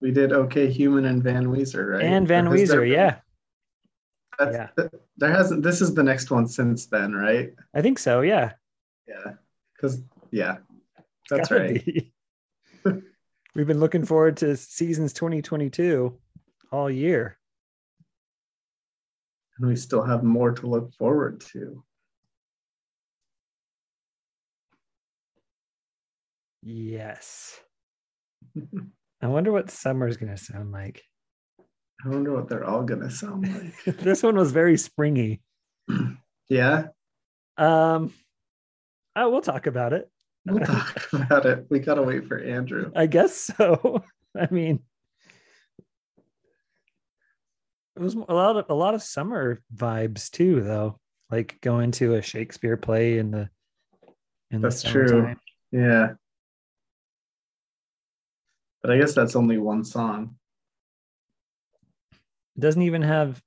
We did OK Human and Van Weezer, right? And Van Weezer, been- yeah. That's, yeah. th- there hasn't. This is the next one since then, right? I think so, yeah. Yeah. Because yeah, that's Gotta right. be. We've been looking forward to seasons 2022 all year. And we still have more to look forward to. Yes. I wonder what summer's going to sound like. I wonder what they're all gonna sound like. this one was very springy. yeah, Um, oh, we'll talk about it. we'll talk about it. We gotta wait for Andrew. I guess so. I mean, it was a lot of a lot of summer vibes too, though. Like going to a Shakespeare play in the in That's the true. Yeah. But I guess that's only one song. It doesn't even have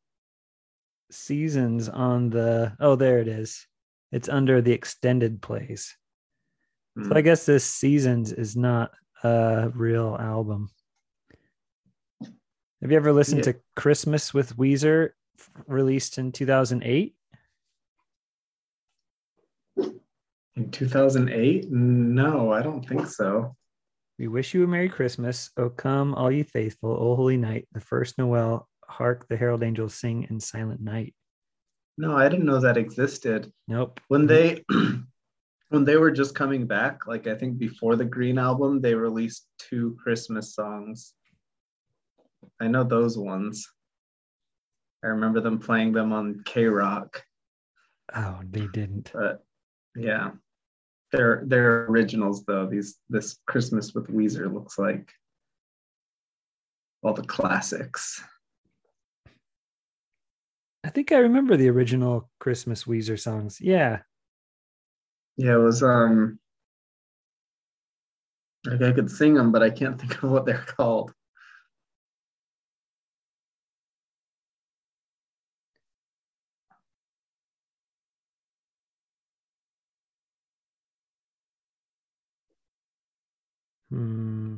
seasons on the. Oh, there it is. It's under the extended plays. So I Hmm. guess this seasons is not a real album. Have you ever listened Yeah. to Christmas with Weezer released in 2008? In 2008? No, I don't think so. We wish you a Merry Christmas. Oh, come, all ye faithful. Oh, holy night. The first Noel. Hark the herald angels sing in silent night. No, I didn't know that existed. Nope. When mm-hmm. they when they were just coming back, like I think before the Green album, they released two Christmas songs. I know those ones. I remember them playing them on K Rock, Oh, they didn't. but yeah. They're they're originals though. These this Christmas with Weezer looks like all the classics. I think I remember the original Christmas Weezer songs. Yeah. Yeah, it was um like I could sing them, but I can't think of what they're called. Hmm.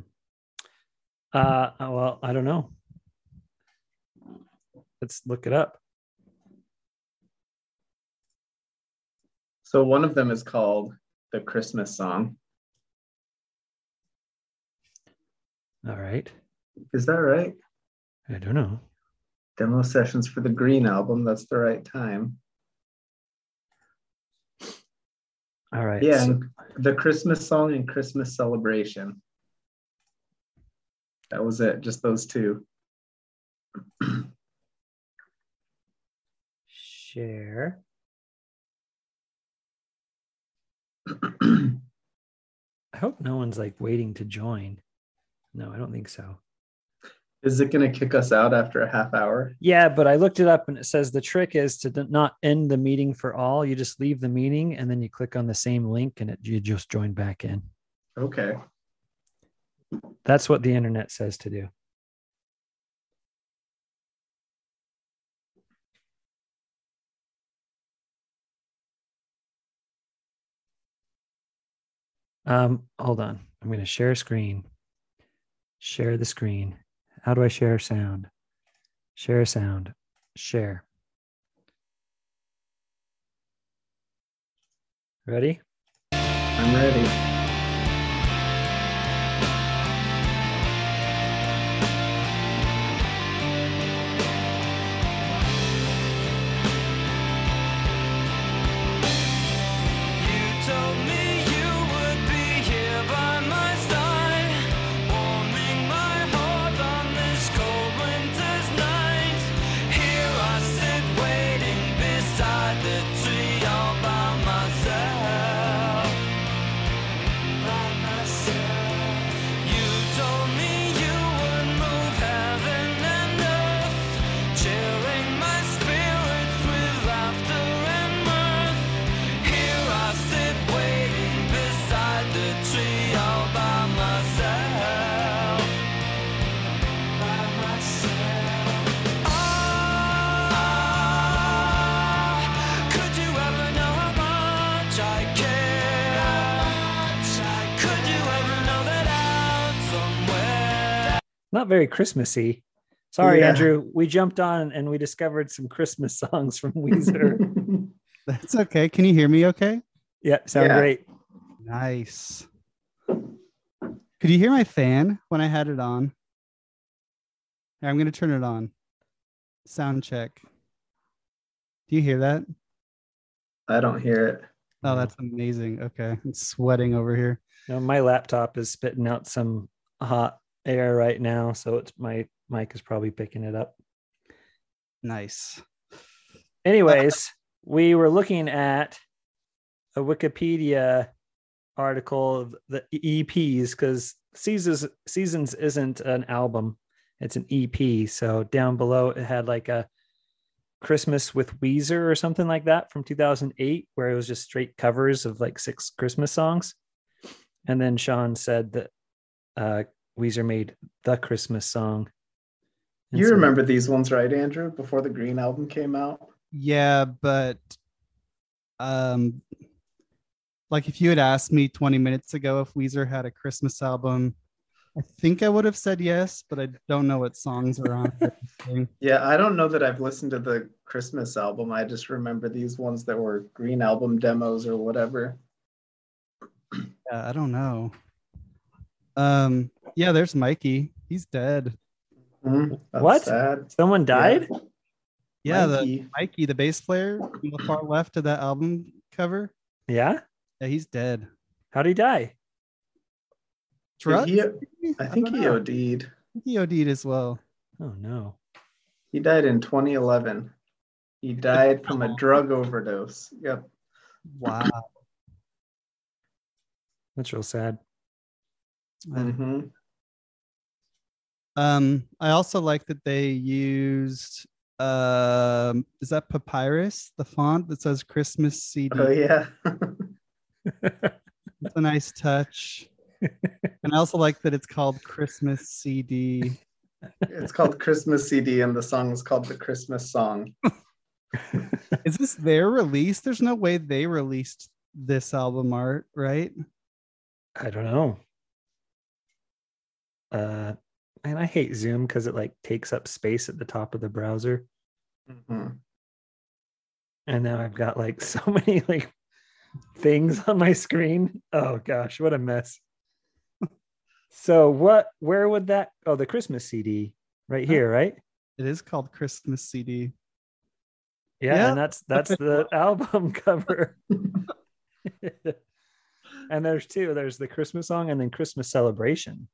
Uh, well, I don't know. Let's look it up. So one of them is called the Christmas song. All right. Is that right? I don't know. Demo sessions for the Green album. That's the right time. All right. Yeah, so- the Christmas song and Christmas celebration. That was it, just those two. share. I hope no one's like waiting to join. No, I don't think so. Is it going to kick us out after a half hour? Yeah, but I looked it up and it says the trick is to not end the meeting for all. You just leave the meeting and then you click on the same link and it, you just join back in. Okay. That's what the internet says to do. Um, hold on. I'm going to share screen. Share the screen. How do I share sound? Share sound. Share. Ready? I'm ready. Very Christmassy. Sorry, Yeah. Andrew. We jumped on and we discovered some Christmas songs from Weezer. That's okay. Can you hear me okay? yeah, sound Yeah. great. Nice. Could you hear my fan when I had it on? I'm going to turn it on. Sound check. Do you hear that? I don't hear it. Oh, that's amazing. Okay. I'm sweating over here. No, my laptop is spitting out some hot air right now, so it's my mic is probably picking it up. Nice. Anyways, we were looking at a Wikipedia article of the EPs because seasons seasons isn't an album, it's an EP. So down below it had like a Christmas with Weezer or something like that from 2008, where it was just straight covers of like six Christmas songs. And then Sean said that uh, Weezer made the Christmas song. And You so- remember these ones, right, Andrew? Before the Green album came out. Yeah, but um like if you had asked me 20 minutes ago if Weezer had a Christmas album, I think I would have said yes, but I don't know what songs are on. Yeah, I don't know that I've listened to the Christmas album. I just remember these ones that were Green album demos or whatever. Yeah, I don't know. Um yeah, there's Mikey. He's dead. That's What? Sad. Someone died? Yeah, the Mikey. Mikey, the bass player on the far left of that album cover. Yeah. Yeah, he's dead. How'd he die? Drugs? He. I think don't he know. OD'd. He OD'd as well. Oh no. He died in 2011. He died from a drug overdose. Yep. Wow. That's real sad. hmm Um, I also like that they used um is that papyrus, the font that says Christmas CD. Oh yeah. It's a nice touch. and I also like that it's called Christmas CD. it's called Christmas CD, and the song is called the Christmas song. Is this their release? There's no way they released this album art, right? I don't know. Uh and I hate Zoom because it like takes up space at the top of the browser. Mhm. And now I've got like so many like things on my screen. Oh gosh, what a mess. so what where would that oh the Christmas CD right here, right? It is called Christmas CD. Yeah, Yeah. and that's that's the album cover. and there's two. There's the Christmas song and then Christmas celebration.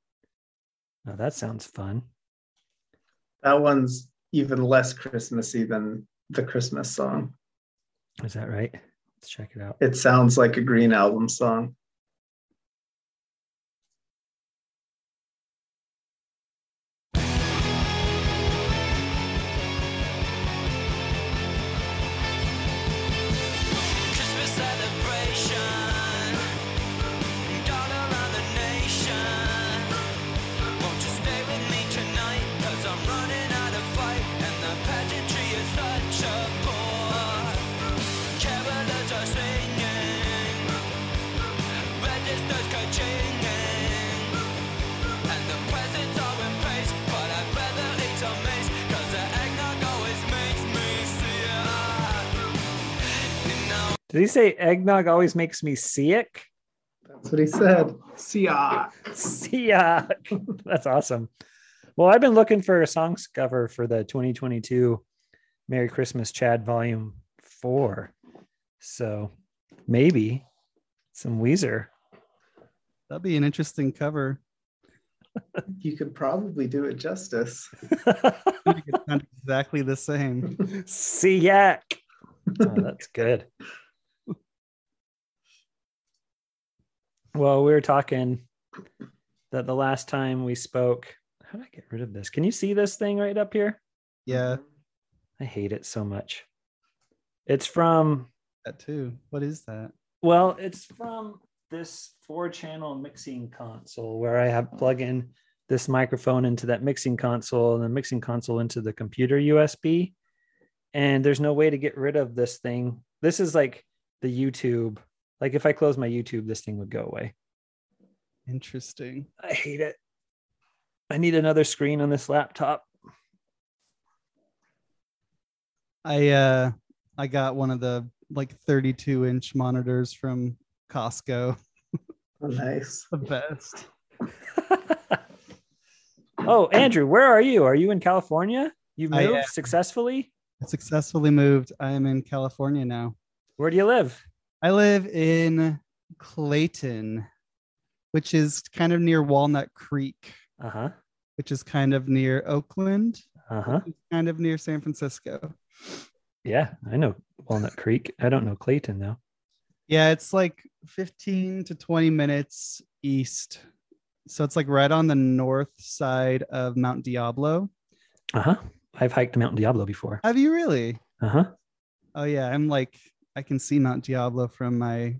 Oh, that sounds fun. That one's even less Christmassy than the Christmas song. Is that right? Let's check it out. It sounds like a Green album song. Did he say eggnog always makes me sick? That's what he said. Sia. Sick. That's awesome. Well, I've been looking for a songs cover for the 2022 Merry Christmas Chad Volume 4. So maybe some Weezer. That'd be an interesting cover. You could probably do it justice. It exactly the same. Siak. Oh, that's good. Well, we were talking that the last time we spoke. How did I get rid of this? Can you see this thing right up here? Yeah, I hate it so much. It's from, that too. What is that? well, it's from this four channel mixing console where I have plug in this microphone into that mixing console and the mixing console into the computer USB. And there's no way to get rid of this thing. This is like the YouTube. Like if I close my YouTube, this thing would go away. Interesting. I hate it. I need another screen on this laptop. I uh I got one of the like 32 inch monitors from Costco. Oh, nice. The best. oh, Andrew, where are you? Are you in California? You've I moved successfully? Successfully moved. I am in California now. Where do you live? I live in Clayton, which is kind of near Walnut Creek, Uh-huh. which is kind of near Oakland, Uh-huh. kind of near San Francisco. Yeah, I know Walnut Creek. I don't know Clayton though. Yeah, it's like 15 to 20 minutes east. So it's like right on the north side of Mount Diablo. Uh-huh. I've hiked Mount Diablo before. Have you really? Uh-huh. Oh yeah, I'm like I can see Mount Diablo from my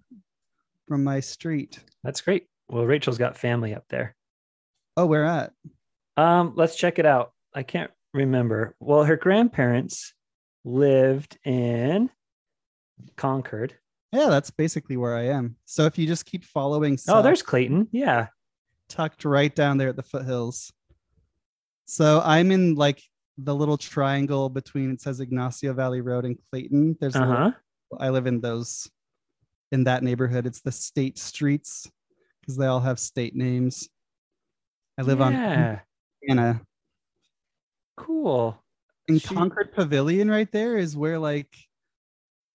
from my street. That's great. Well, Rachel's got family up there. Oh, where at? Um, let's check it out. I can't remember. Well, her grandparents lived in Concord. Yeah, that's basically where I am. So if you just keep following Oh, there's Clayton. Yeah. tucked right down there at the foothills. So I'm in like the little triangle between it says Ignacio Valley Road and Clayton. There's Uh-huh. I live in those in that neighborhood. It's the state streets because they all have state names. I live on. Anna. Cool. And Shoot. Concord Pavilion right there is where like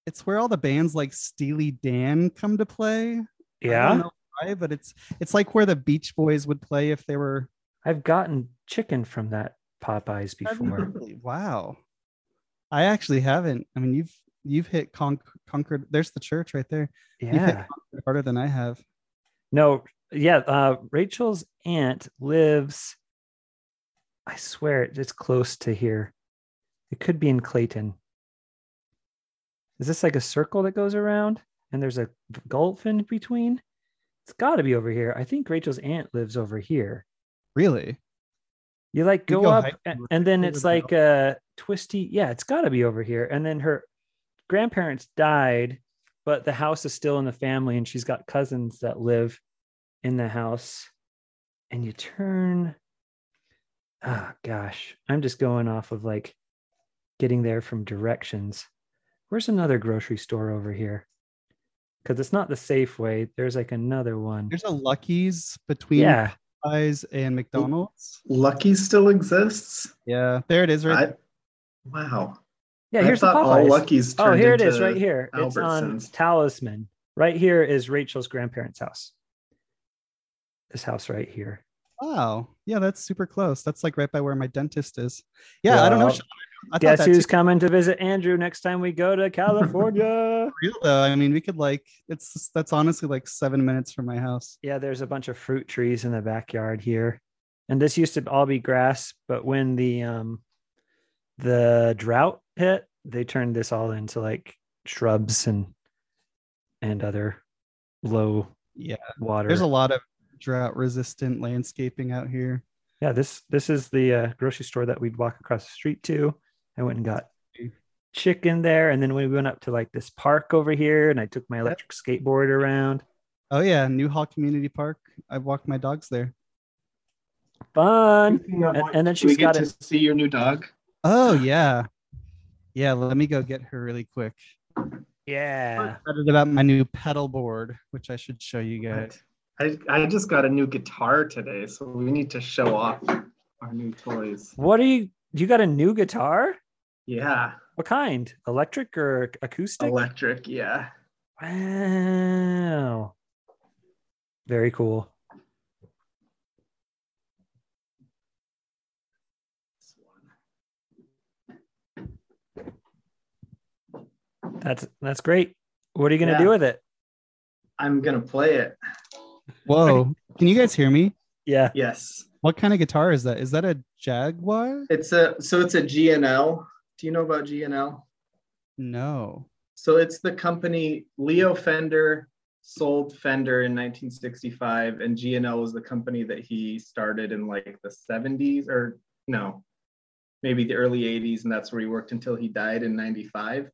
it's where all the bands like Steely Dan come to play. I don't Yeah. know why, but it's it's like where the Beach Boys would play if they were I've gotten chicken from that Popeyes before. Wow. I actually haven't. I mean, you've you've hit Con- Concord. There's the church right there. Yeah. Harder than I have. No, yeah. Uh, Rachel's aunt lives, I swear it's close to here. It could be in Clayton. Is this like a circle that goes around and there's a gulf in between? It's got to be over here. I think Rachel's aunt lives over here. Really? You like You go, go up hiking a- over and then it's like a twisty. Yeah, it's got to be over here. And then her grandparents died, but the house is still in the family, and she's got cousins that live in the house. And you turn. Ah, gosh, I'm just going off of like getting there from directions. Where's another grocery store over here? Because it's not the Safeway. There's like another one. There's a Lucky's between Yeah. Popeyes and McDonald's. Lucky still exists. Yeah, there it is. Right. I, wow. Yeah, I here's the thought all Popeyes. Lucky's Oh, turned here it is, right here. It's on Talisman. Right here is Rachel's grandparents' house. This house right here. Wow. Yeah, that's super close. That's like right by where my dentist is. Yeah, I don't know. Sean. I Guess that who's too. coming to visit Andrew next time we go to California? real though. I mean, we could like it's that's honestly like seven minutes from my house. yeah, there's a bunch of fruit trees in the backyard here. And this used to all be grass, but when the um the drought hit, they turned this all into like shrubs and and other low Yeah. water. There's a lot of drought resistant landscaping out here. yeah this this is the uh, grocery store that we'd walk across the street to i went and got chicken there and then we went up to like this park over here and i took my electric skateboard around Oh yeah, Newhall Community Park. I walked my dogs there. fun And- and then do we she's get got to see your new dog. Oh yeah. Yeah, let me go get her really quick. yeah Excited about my new pedal board, which I should show you guys. I, I just got a new guitar today, so we need to show off our new toys. what are you you got a new guitar Yeah, what kind electric or acoustic electric. Yeah. wow very cool that's that's great what are you gonna do with it I'm gonna play it. Whoa. Can you guys hear me? yeah Yes, What kind of guitar is that? Is that a Jaguar? it's a so it's a G&L. Do you know about G&L? No. So it's the company Leo Fender sold Fender in 1965, and G&L was the company that he started in like the 70s or no, maybe the early 80s, and that's where he worked until he died in 95.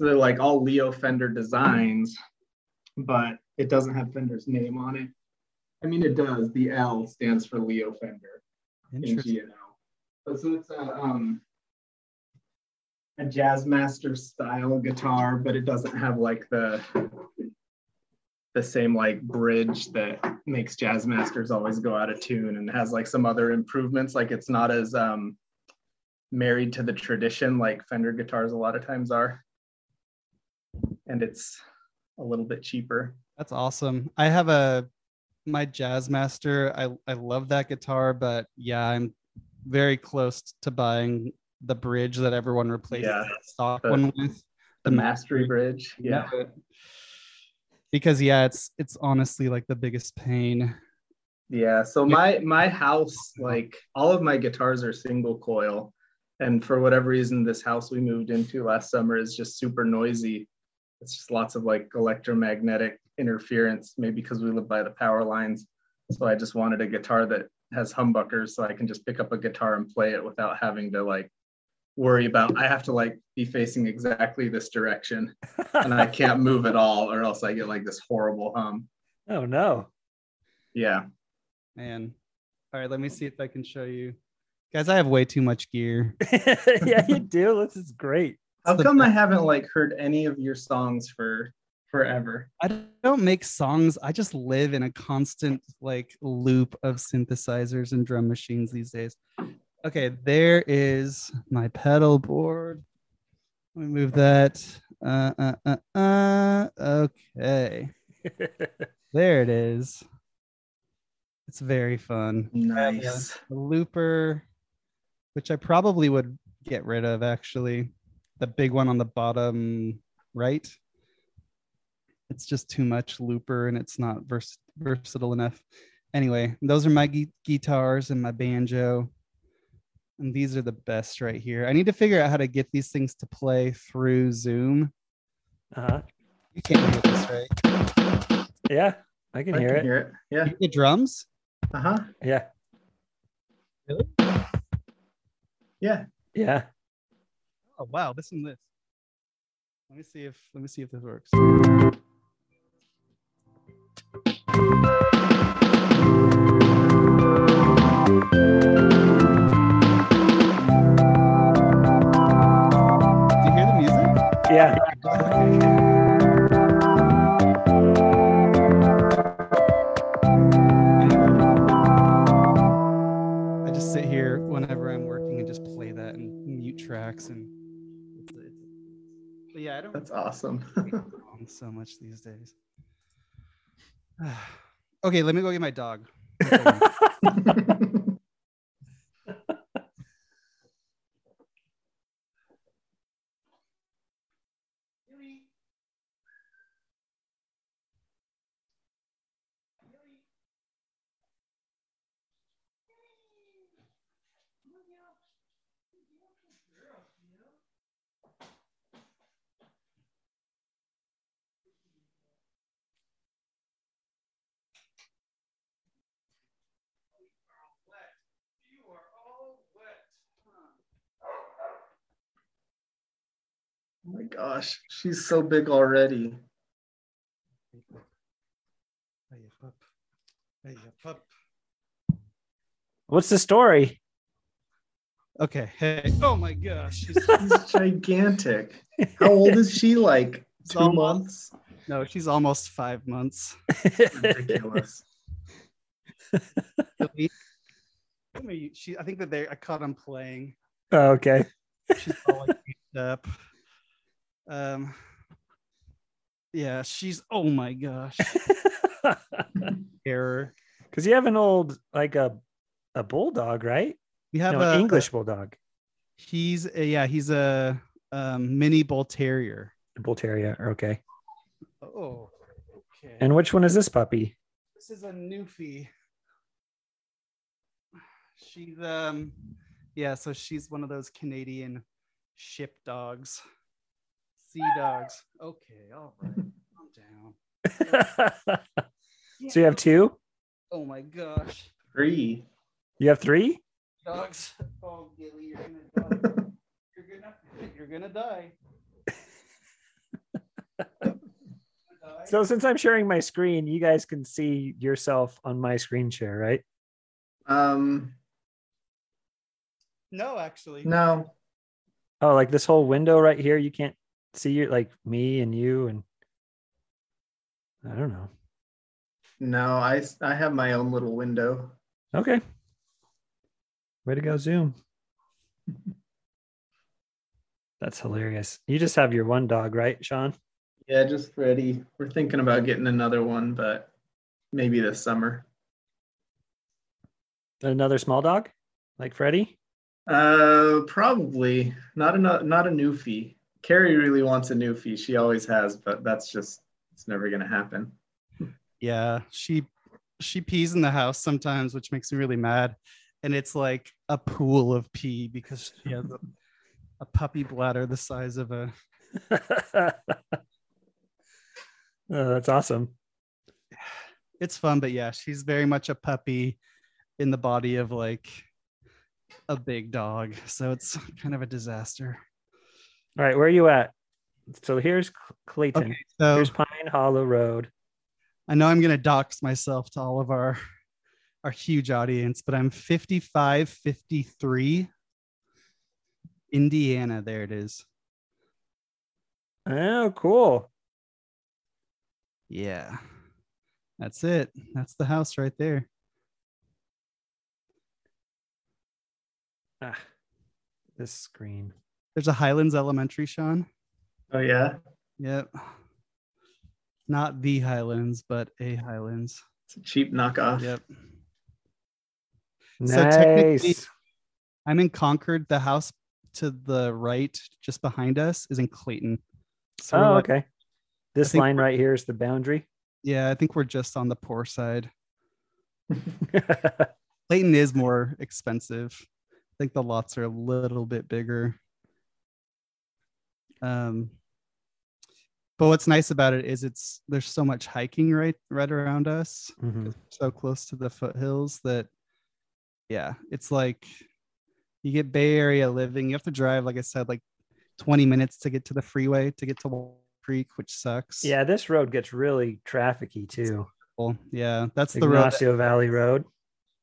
So they're like all Leo Fender designs, but it doesn't have Fender's name on it. I mean, it does. The L stands for Leo Fender, in Interesting. G&O. So it's a um a Jazzmaster style guitar, but it doesn't have like the the same like bridge that makes Jazzmasters always go out of tune and has like some other improvements. Like it's not as um married to the tradition like Fender guitars a lot of times are. And it's a little bit cheaper. That's awesome. I have a my Jazzmaster. I I love that guitar, but yeah, I'm very close to buying the bridge that everyone replaces Yeah, the stock the- one with. The Mastery Bridge. Yeah. Because yeah, it's it's honestly like the biggest pain. Yeah, so my my house, like all of my guitars are single coil, and for whatever reason, this house we moved into last summer is just super noisy. It's just lots of like electromagnetic interference, maybe because we live by the power lines. So I just wanted a guitar that has humbuckers, so I can just pick up a guitar and play it without having to like worry about. I have to like be facing exactly this direction, and I can't move at all, or else I get like this horrible hum. oh no. Yeah. Man. All right, let me see if I can show you. Guys, I have way too much gear. yeah, you do. This is great. How the come I haven't like heard any of your songs for forever? I don't make songs. I just live in a constant like loop of synthesizers and drum machines these days. Okay, there is my pedal board. Let me move that. Uh, uh, uh, uh. Okay, there it is. It's very fun. Nice. The looper, which I probably would get rid of actually. The big one on the bottom right. It's just too much looper and it's not vers- versatile enough. Anyway, those are my gu- guitars and my banjo. And these are the best right here. I need to figure out how to get these things to play through Zoom. Uh-huh. You can't hear this, right? Yeah, I can I hear can it. hear it. Yeah. The drums? Uh huh. Yeah. Really? Yeah. Yeah. Oh wow, listen to this. Let me see if let me see if this works. Do you hear the music? Yeah. I just sit here whenever I'm working and just play that and mute tracks and but yeah, I don't That's awesome. so much these days. okay, let me go get my dog. oh my gosh, she's so big already. Hey, pup. Hey, pup. What's the story? Okay. Hey. Oh my gosh. She's, She's gigantic. How old is she? Like It's two almost- months? no, she's almost five months. Ridiculous. Really? Come She, I think that they. I caught them playing. Oh, okay. She's all like beat up. Um. Yeah, she's. Oh my gosh. Error. Because you have an old like a a bulldog, right? We have no, a an English bulldog, He's a, yeah, he's a um, mini bull terrier. bull terrier. Okay. Oh, okay. And which one is this puppy? this is a newfie. She's um, yeah, so she's one of those Canadian ship dogs, sea dogs. Okay, all right, calm down. so you have two? Oh my gosh, Three. You have three? dogs! Oh, Gilly, you're gonna die. You're gonna, you're gonna die. So since I'm sharing my screen, you guys can see yourself on my screen share, right? Um, No, actually. No, Oh, like this whole window right here, you can't see you like me and you and I don't know. no, I I have my own little window. Okay. Way to go, Zoom. That's hilarious. You just have your one dog, right, Sean? Yeah, just Freddie. We're thinking about getting another one, but maybe this summer. Another small dog, like Freddie. Uh, probably not a not a Newfie. Carrie really wants a Newfie. She always has, but that's just it's never gonna happen. Yeah, she she pees in the house sometimes, which makes me really mad. And it's like a pool of pee because she has a, a puppy bladder the size of a Oh, that's awesome. it's fun, but yeah, she's very much a puppy in the body of like a big dog. So it's kind of a disaster. All right, where are you at? So here's Clayton. Okay, so Here's Pine Hollow Road. I know I'm gonna dox myself to all of our our huge audience, but I'm 55, 53. Indiana, there it is. Oh, cool. Yeah. That's it. That's the house right there. Ah, this screen. There's a Highlands Elementary, Sean. Oh yeah, Yep. Not the Highlands, but a Highlands. it's a cheap knockoff. Yep. Nice. So technically- I'm in Concord. The house to the right, just behind us, is in Clayton. So Oh, like- okay. This line right here is the boundary. Yeah, I think we're just on the poor side. Clayton is more expensive. I think the lots are a little bit bigger. Um, but what's nice about it is it's there's so much hiking right right around us, Mhm. so close to the foothills that yeah, it's like you get Bay Area living. You have to drive, like I said, like 20 minutes to get to the freeway to get to Wall Creek, which sucks. Yeah, this road gets really trafficy too. Yeah, that's the road. Valley Road.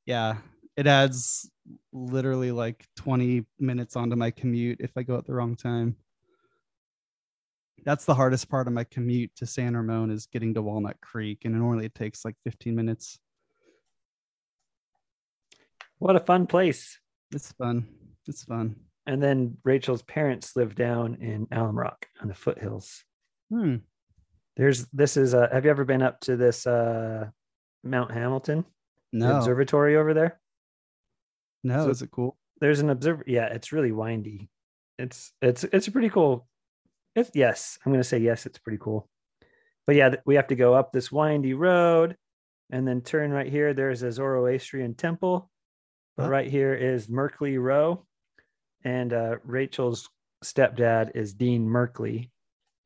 yeah it adds literally like 20 minutes onto my commute if i go at the wrong time that's the hardest part of my commute to san ramon is getting to walnut creek and normally it takes like 15 minutes What a fun place. it's fun it's fun And then Rachel's parents live down in Alum Rock on the foothills. hmm. There's this is uh have you ever been up to this uh Mount Hamilton? no observatory over there? no so- is it cool There's an observer yeah, it's really windy. It's it's it's a pretty cool. It's yes, I'm gonna say yes, it's pretty cool. But yeah, we have to go up this windy road and then turn right here. There's a Zoroastrian temple. But Huh. right here is Merkley Row. And uh, Rachel's stepdad is Dean Merkley.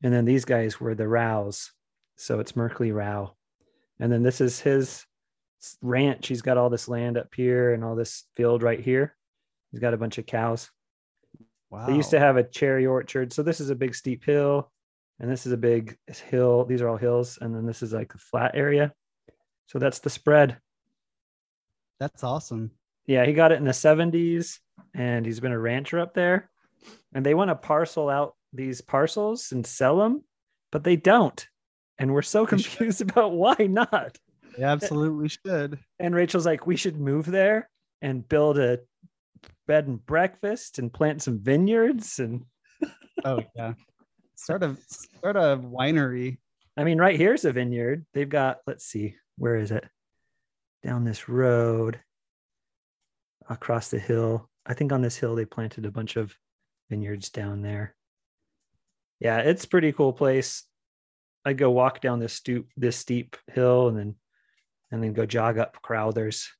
And then these guys were the Rows. So it's Merkley Row. And then this is his ranch. He's got all this land up here and all this field right here. He's got a bunch of cows. Wow They used to have a cherry orchard. So this is a big steep hill, and this is a big hill. These are all hills, and then this is like a flat area. So that's the spread. that's awesome Yeah, he got it in the 70s, and he's been a rancher up there. And they want to parcel out these parcels and sell them, but they don't. And we're so confused about why not. they absolutely should And Rachel's like, we should move there and build a bed and breakfast and plant some vineyards and oh yeah sort of sort of winery I mean, right here's a vineyard. They've got, let's see, where is it? Down this road, across the hill. I think on this hill they planted a bunch of vineyards down there. Yeah, it's a pretty cool place. I go walk down this stoop, this steep hill, and then and then go jog up Crothers,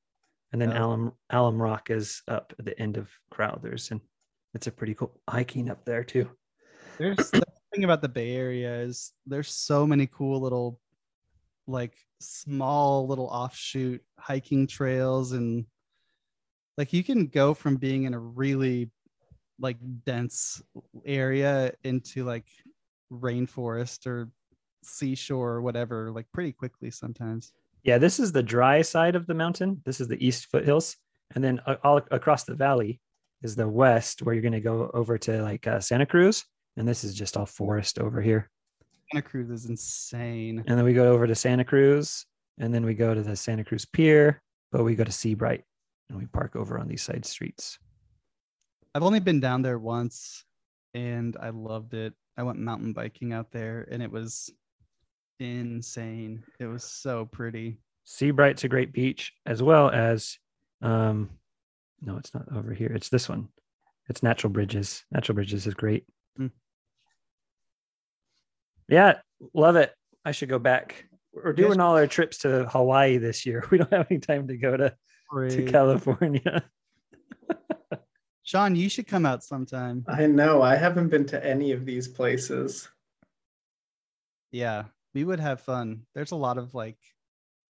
and then Oh. Alum Alum Rock is up at the end of Crothers, and it's a pretty cool hiking up there too. There's the thing about the Bay Area is there's so many cool little like small little offshoot hiking trails and like you can go from being in a really like dense area into like rainforest or seashore or whatever like pretty quickly sometimes. Yeah, this is the dry side of the mountain. This is the east foothills, and then uh, all across the valley is the west, where you're going to go over to like uh, Santa Cruz, and this is just all forest over here. Santa Cruz is insane. And then we go over to Santa Cruz, and then we go to the Santa Cruz Pier, but we go to Seabright, and we park over on these side streets. I've only been down there once and I loved it. I went mountain biking out there and it was insane. It was so pretty. Seabright's a great beach, as well as, um, no, it's not over here. It's this one. It's Natural Bridges. Natural Bridges is great. Hmm. Yeah, love it. I should go back. We're doing all our trips to Hawaii this year. We don't have any time to go to, to California. Sean, you should come out sometime. I know. I haven't been to any of these places. Yeah, we would have fun. There's a lot of like,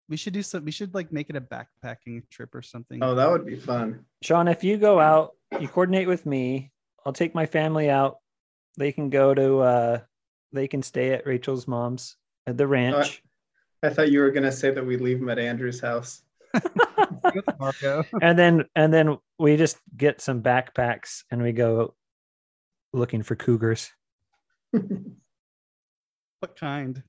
we should do some, we should like make it a backpacking trip or something. Oh, that would be fun. Sean, if you go out, you coordinate with me. I'll take my family out. They can go to uh they can stay at Rachel's mom's at the ranch. I thought you were gonna say that we leave them at Andrew's house. Marco. and then and then we just get some backpacks and we go looking for cougars. what kind?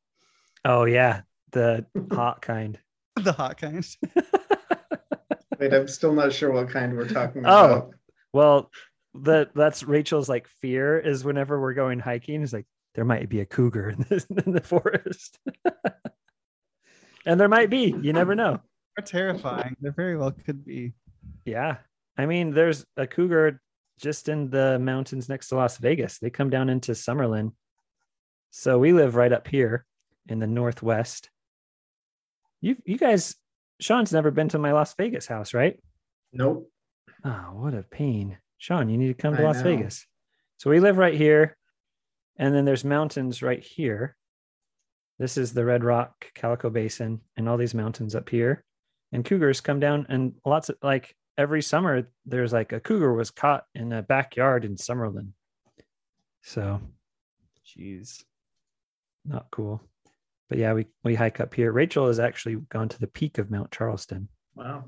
Oh yeah, the hot kind. The hot kind. Wait, I'm still not sure what kind we're talking Oh. about. Well, the that's Rachel's like fear is whenever we're going hiking, is like there might be a cougar in the, in the forest. and there might be, you never know. They're terrifying. There very well could be. Yeah. I mean, there's a cougar just in the mountains next to Las Vegas. They come down into Summerlin. So we live right up here in the northwest. You you guys, Sean's never been to my Las Vegas house, right? Nope. Oh, what a pain. Sean, you need to come to I Las know. Vegas. So we live right here. And then there's mountains right here. This is the Red Rock Calico Basin and all these mountains up here. And cougars come down and lots of like every summer there's like a cougar was caught in a backyard in Summerlin. So Jeez. not cool. But yeah, we, we hike up here. Rachel has actually gone to the peak of Mount Charleston, Wow.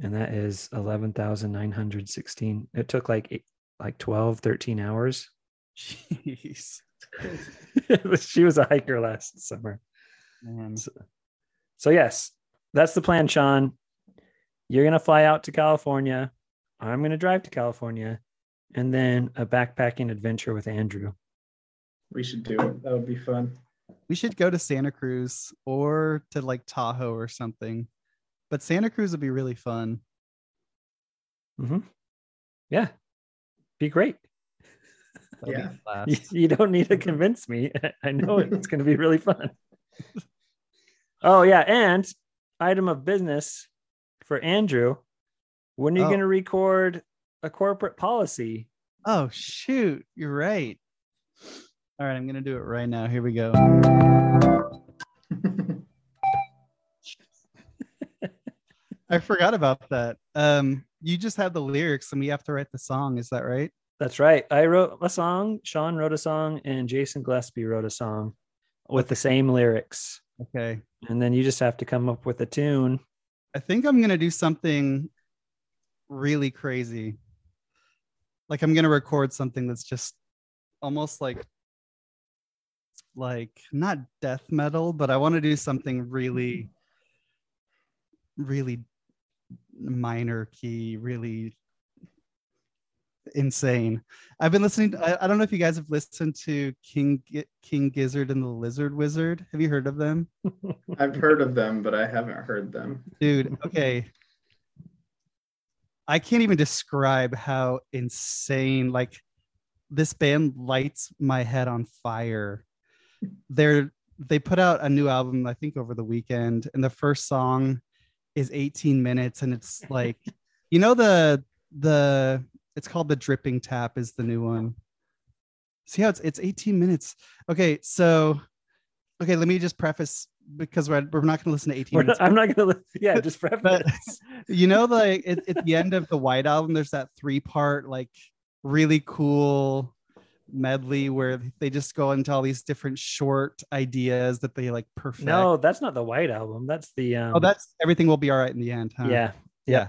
and that is 11,916. It took like eight, like 12, 13 hours. Jeez. she was a hiker last summer. So, so yes, that's the plan, Sean. You're gonna fly out to California. I'm gonna drive to California, and then a backpacking adventure with Andrew. We should do it. That would be fun. We should go to Santa Cruz or to like Tahoe or something. But Santa Cruz would be really fun. hmm Yeah, be great. That'll Yeah. be. You, you don't need to convince me. I know it's going to be really fun. Oh yeah, and item of business for Andrew. When are you Oh. going to record a corporate policy? Oh shoot, you're right. All right, I'm gonna do it right now. Here we go. I forgot about that. Um, you just have the lyrics and we have to write the song. Is that right? That's right. I wrote a song. Sean wrote a song, and Jason Gillespie wrote a song with the same lyrics. Okay. And then you just have to come up with a tune. I think I'm gonna do something really crazy. Like I'm gonna record something that's just almost like like not death metal, but I want to do something really, really minor key, really insane. I've been listening. To, I, I don't know if you guys have listened to King King Gizzard and the Lizard Wizard. Have you heard of them? I've heard of them, but I haven't heard them. dude okay i can't even describe how insane like this band lights my head on fire they're they put out a new album i think over the weekend and the first song is 18 minutes and it's like you know the the it's called the dripping tap is the new one see how it's it's 18 minutes okay so okay let me just preface because we're, we're not going to listen to 18 We're minutes not- I'm not going to. Yeah, just but preface. you know like at, at the end of the white album there's that three part like really cool medley where they just go into all these different short ideas that they like perfect No, that's not the White Album. That's the. Um, oh that's everything will be all right in the end huh yeah. yeah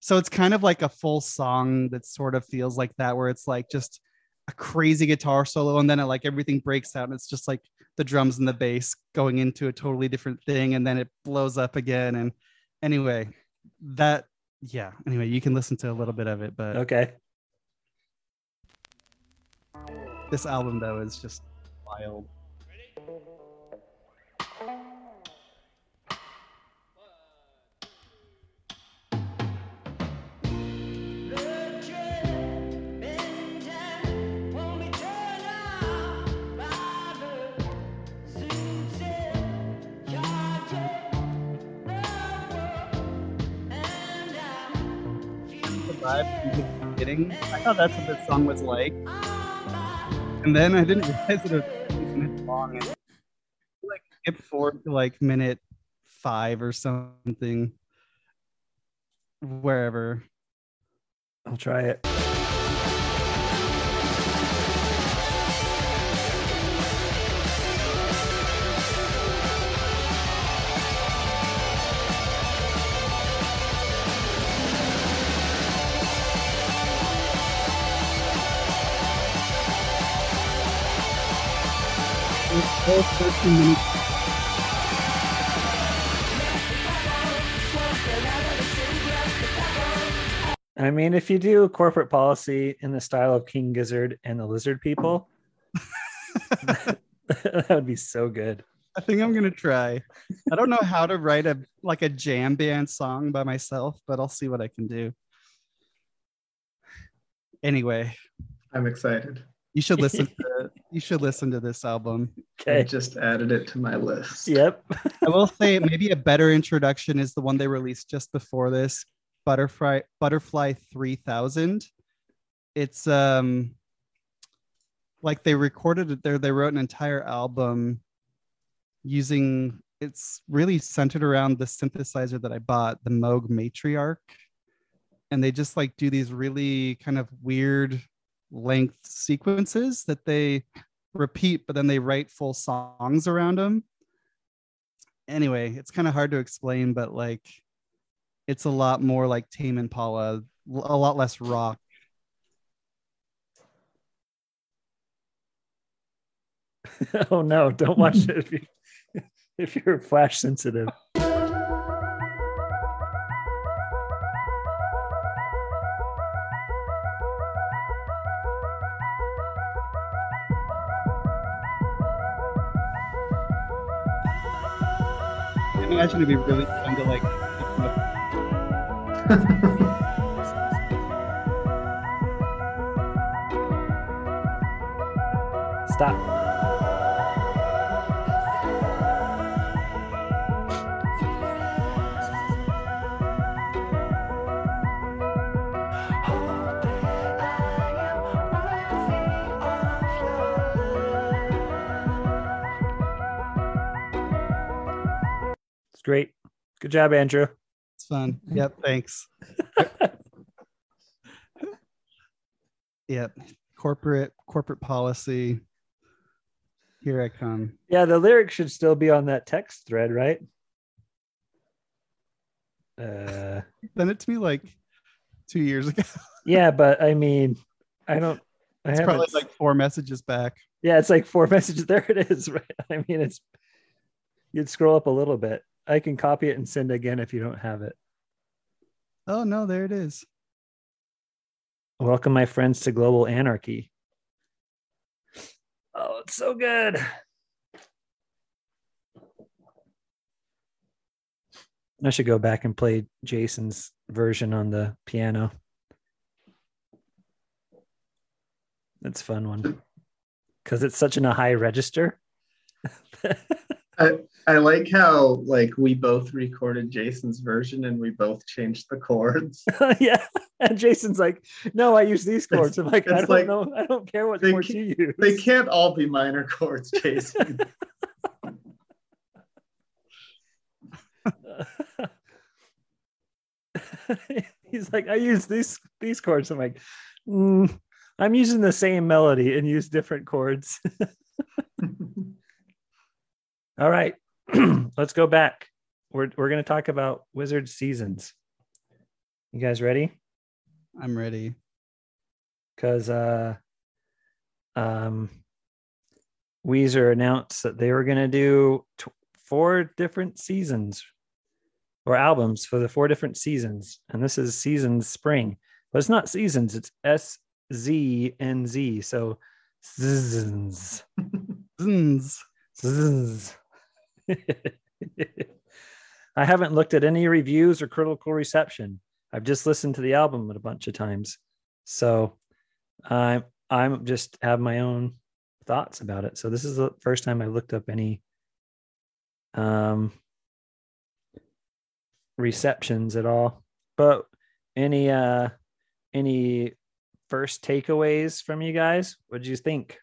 So it's kind of like a full song that sort of feels like that, where it's like just a crazy guitar solo, and then it like everything breaks out, and it's just like the drums and the bass going into a totally different thing, and then it blows up again. And anyway, that yeah. Anyway, you can listen to a little bit of it, but Okay. This album though is just wild. vibe from the. I thought that's what this song was like. And then I didn't realize it was 20 minutes long. And like skip forward to like minute five or something. Wherever. I'll try it. This 13 minutes. I mean, if you do corporate policy in the style of King Gizzard and the Lizard People, that would be so good. I think I'm gonna try. I don't know how to write a like a jam band song by myself, but I'll see what I can do. Anyway, I'm excited. You should listen to you should listen to this album. I just added it to my list. Yep. I will say maybe a better introduction is the one they released just before this, Butterfly Butterfly 3000. It's um like they recorded it there they wrote an entire album using it's really centered around the synthesizer that I bought, the Moog Matriarch. And they just like do these really kind of weird length sequences that they repeat, but then they write full songs around them anyway, it's kind of hard to explain, but like it's a lot more like Tame Impala, a lot less rock. oh no, don't watch it if you if you're flash sensitive. Imagine it'd be really fun to like. Stop. Good job, Andrew. It's fun. Yep. Thanks. yep. Corporate corporate policy. Here I come. Yeah, the lyrics should still be on that text thread, right? Uh Sent it to me like two years ago. yeah, but I mean, I don't I It's probably like four messages back. Yeah, it's like four messages. There it is. Right. I mean, it's you'd scroll up a little bit. I can copy it and send again if you don't have it. Oh no, there it is. Welcome, my friends, to Global Anarchy. Oh, it's so good. I should go back and play Jason's version on the piano. That's a fun one because it's such in a high register. I, I like how like we both recorded Jason's version and we both changed the chords. yeah. And Jason's like, no, I use these chords. I'm like, I don't like- know. I don't care what chords ca- you use. They can't all be minor chords, Jason. He's like, I use these these chords. I'm like, "Mm, I'm using the same melody and use different chords. All right, let's go back. We're we're gonna talk about Weezer seasons. You guys ready? I'm ready. Because uh, um, Weezer announced that they were going to do t- four different seasons or albums for the four different seasons, and this is seasons spring, but it's not seasons. It's S Z N Z. So seasons. Zns. Zzz. I haven't looked at any reviews or critical reception. I've just listened to the album a bunch of times. So I'm I'm just have my own thoughts about it. So this is the first time I looked up any um receptions at all. But any uh any first takeaways from you guys? What did you think?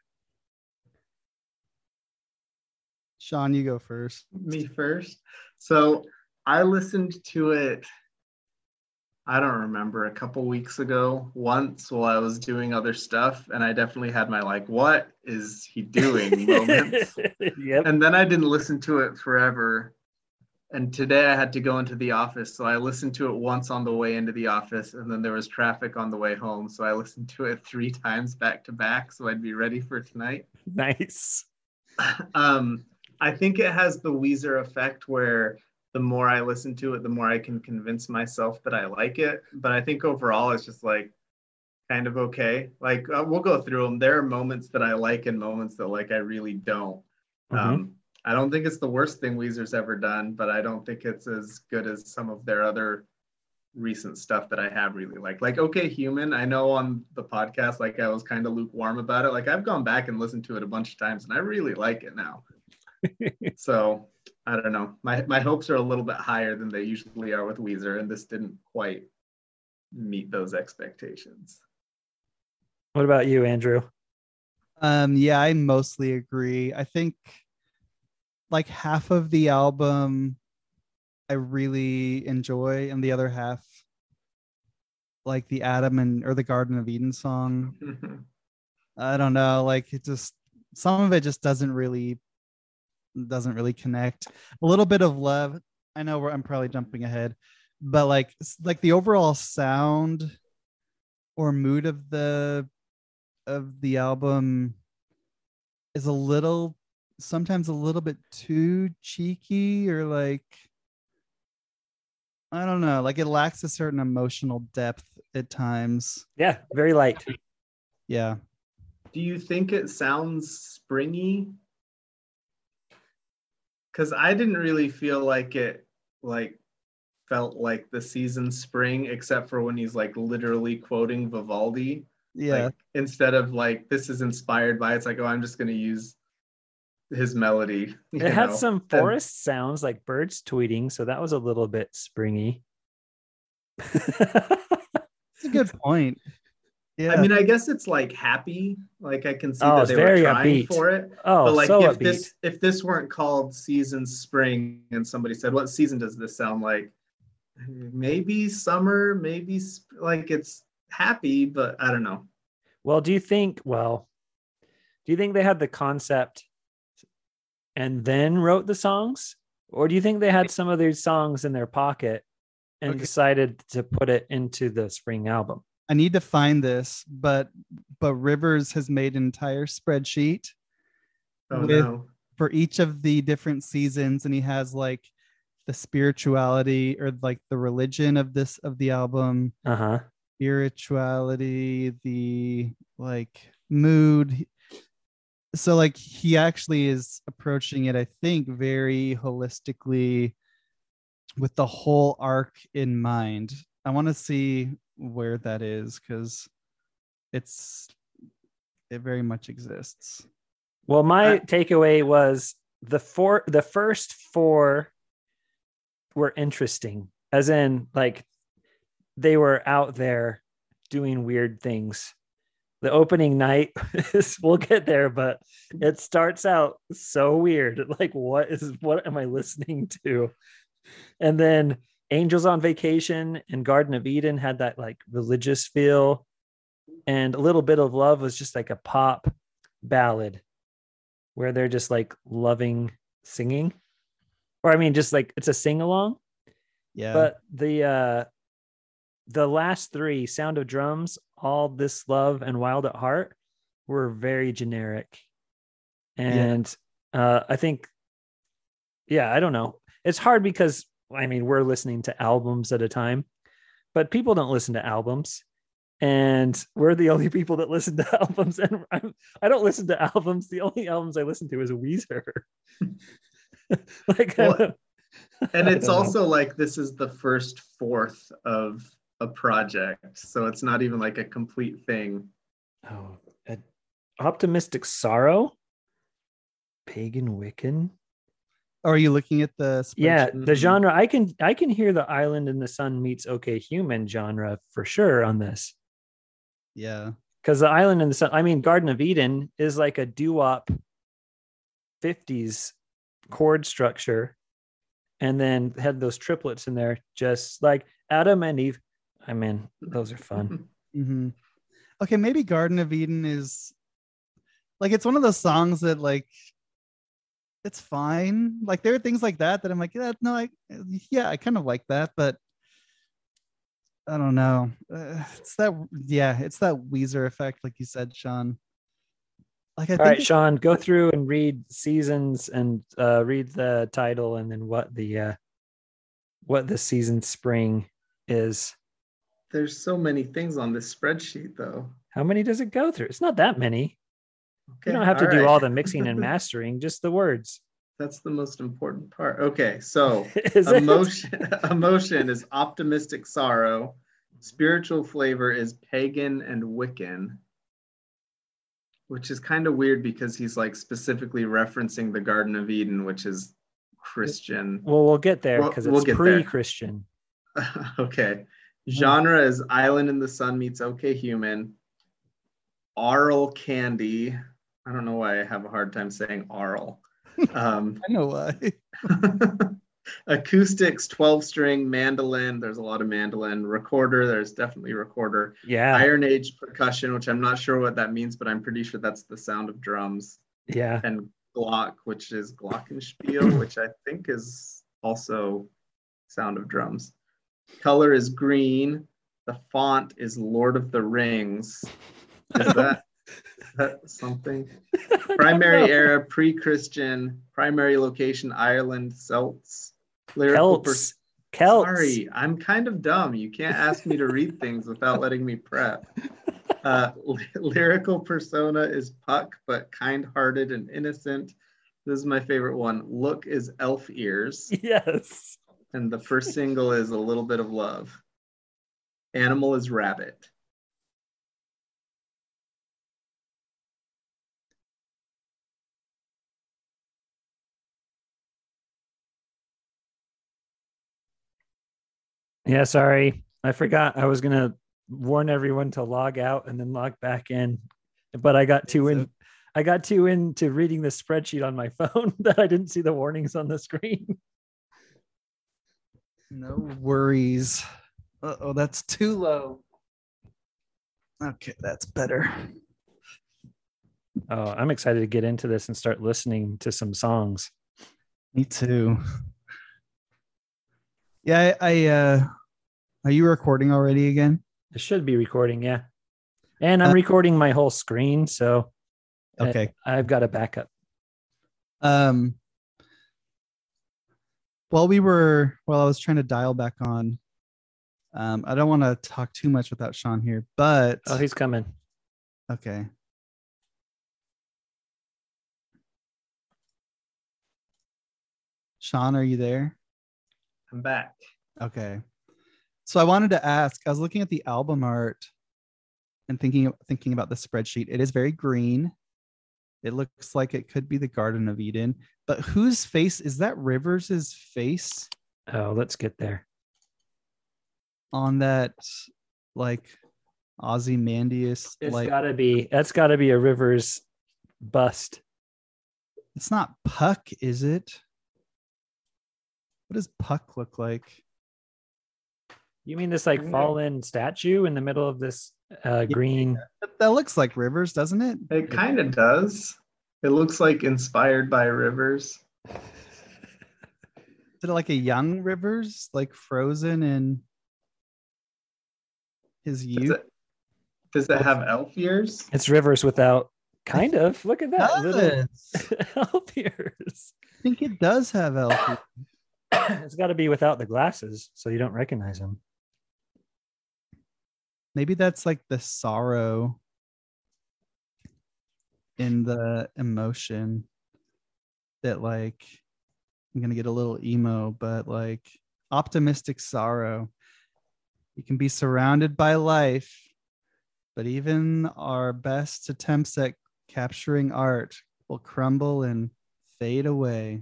Sean, you go first. Me first. So I listened to it. I don't remember a couple weeks ago once while I was doing other stuff, and I definitely had my like, "What is he doing?" moments. yep. and then I didn't listen to it forever. And today I had to go into the office, so I listened to it once on the way into the office, and then there was traffic on the way home, so I listened to it three times back to back, so I'd be ready for tonight Nice. um, I think it has the Weezer effect where the more I listen to it, the more I can convince myself that I like it. But I think overall, it's just like kind of okay. Like uh, we'll go through them. There are moments that I like and moments that like I really don't. Um, I don't think it's the worst thing Weezer's ever done, but I don't think it's as good as some of their other recent stuff that I have really liked. Like Okay Human, I know on the podcast, like I was kind of lukewarm about it. Like I've gone back and listened to it a bunch of times and I really like it now. so I don't know. My my hopes are a little bit higher than they usually are with Weezer, and this didn't quite meet those expectations. What about you, Andrew? Um, yeah, I mostly agree. I think like half of the album I really enjoy, and the other half, like the Adam and or the Garden of Eden song, I don't know, like it just some of it just doesn't really doesn't really connect. A little bit of love. I know we're, I'm probably jumping ahead, but like like the overall sound or mood of the of the album is a little sometimes a little bit too cheeky or like I don't know, like it lacks a certain emotional depth at times. Yeah, very light. Yeah. Do you think it sounds springy? Because I didn't really feel like it like felt like the season spring, except for when he's like literally quoting Vivaldi. Yeah. Like, instead of like this is inspired by, it's like oh I'm just gonna use his melody. you It had know? some And- forest sounds like birds tweeting, so that was a little bit springy. It's a good point. Yeah. I mean, I guess it's like happy. Like I can see Oh, that they were trying upbeat. for it. oh, but like so if upbeat. this if this weren't called season spring and somebody said what season does this sound like maybe summer maybe sp- like it's happy but i don't know Well, do you think? Well, do you think they had the concept and then wrote the songs, or do you think they had some of these songs in their pocket and Okay. decided to put it into the spring album? I need to find this, but but Rivers has made an entire spreadsheet oh With- no for each of the different seasons, and he has like the spirituality or like the religion of this of the album, Uh huh. spirituality, the like mood. So like he actually is approaching it, I think, very holistically with the whole arc in mind. I want to see where that is because it's it very much exists. Well, my takeaway was the four, the first four were interesting, as in like they were out there doing weird things. The opening night is we'll get there, but it starts out so weird. Like, what is what am I listening to? And then Angels on Vacation and Garden of Eden had that like religious feel, and a little bit of love was just like a pop ballad where they're just like loving singing or i mean just like it's a sing along Yeah. but the uh the last three, Sound of Drums, All This Love, and Wild at Heart, were very generic. And uh, I think, yeah, I don't know. It's hard because I mean we're listening to albums at a time, but people don't listen to albums. And we're the only people that listen to albums, and I'm, I don't listen to albums. The only albums I listen to is Weezer. like, Well, and it's don't know. also like this is the first fourth of a project so it's not even like a complete thing Oh, optimistic sorrow, pagan Wiccan. Or are you looking at the Yeah, the genre I can I can hear the island in the sun meets okay human genre for sure on this Yeah. because the island in the sun. I mean, Garden of Eden is like a doo wop, fifties chord structure, and then had those triplets in there, just like Adam and Eve. I mean, those are fun. hmm Okay, maybe Garden of Eden is like it's one of those songs that like it's fine. Like there are things like that that I'm like, yeah, no, I yeah, I kind of like that, but I don't know. Uh, it's that yeah, it's that Weezer effect, like you said, Sean. Like I All think right, Sean, go through and read seasons and uh, read the title and then what the uh, what the season spring is. there's so many things on this spreadsheet though How many does it go through? It's not that many. Okay You don't have to all do right. all the mixing and mastering, just the words. that's the most important part okay so emotion emotion is optimistic sorrow spiritual flavor is pagan and wiccan which is kind of weird because he's like specifically referencing the garden of eden which is christian Well, we'll get there We'll- because we'll it's there. pre-Christian. okay genre is island in the sun meets okay human aural candy i don't know why i have a hard time saying aural um, I know why. acoustics 12 string mandolin. There's a lot of mandolin. Recorder there's definitely recorder. Yeah, iron age percussion which i'm not sure what that means but i'm pretty sure that's the sound of drums. Yeah. and glock which is glockenspiel which i think is also sound of drums. Color is green. The font is lord of the rings. Is that something. Primary era pre-christian primary location ireland celts lyrical Celts. Celts. sorry i'm kind of dumb. You can't ask me to read things without letting me prep. Uh, ly- lyrical persona is puck but kind-hearted and innocent. This is my favorite one. Look is elf ears. Yes. and the first single is a little bit of love. Animal is rabbit Yeah, sorry. I forgot I was gonna warn everyone to log out and then log back in. But I got too in I got too into reading the spreadsheet on my phone that I didn't see the warnings on the screen. No worries. Uh oh, that's too low. Okay, that's better. Oh, I'm excited to get into this and start listening to some songs. Me too. Yeah, I, I uh are you recording already again? It should be recording, yeah. And I'm Uh, recording my whole screen, so I- Okay. I've got a backup. Um while we were while I was trying to dial back on, um, I don't want to talk too much without Sean here, but Oh, he's coming. okay. Sean, are you there? i'm back Okay. So I wanted to ask, I was looking at the album art and thinking thinking about the spreadsheet. It is very green. It looks like it could be the Garden of Eden, but whose face is that Rivers's face Oh, let's get there. on that like Ozymandias It's like gotta be that's gotta be a Rivers bust. it's not Puck, is it? What does Puck look like? You mean this like fallen statue in the middle of this uh green? That, that looks like Rivers, doesn't it? It kind of does. It looks like inspired by rivers. Is it like a young Rivers, like frozen in his Does youth. it, does it have elf ears? It's rivers without kind of. Look at that little elf ears. I think it does have elf. it's got to be without the glasses, so you don't recognize him. Maybe that's like the sorrow in the emotion that like I'm gonna get a little emo, but like optimistic sorrow. You can be surrounded by life, but even our best attempts at capturing art will crumble and fade away.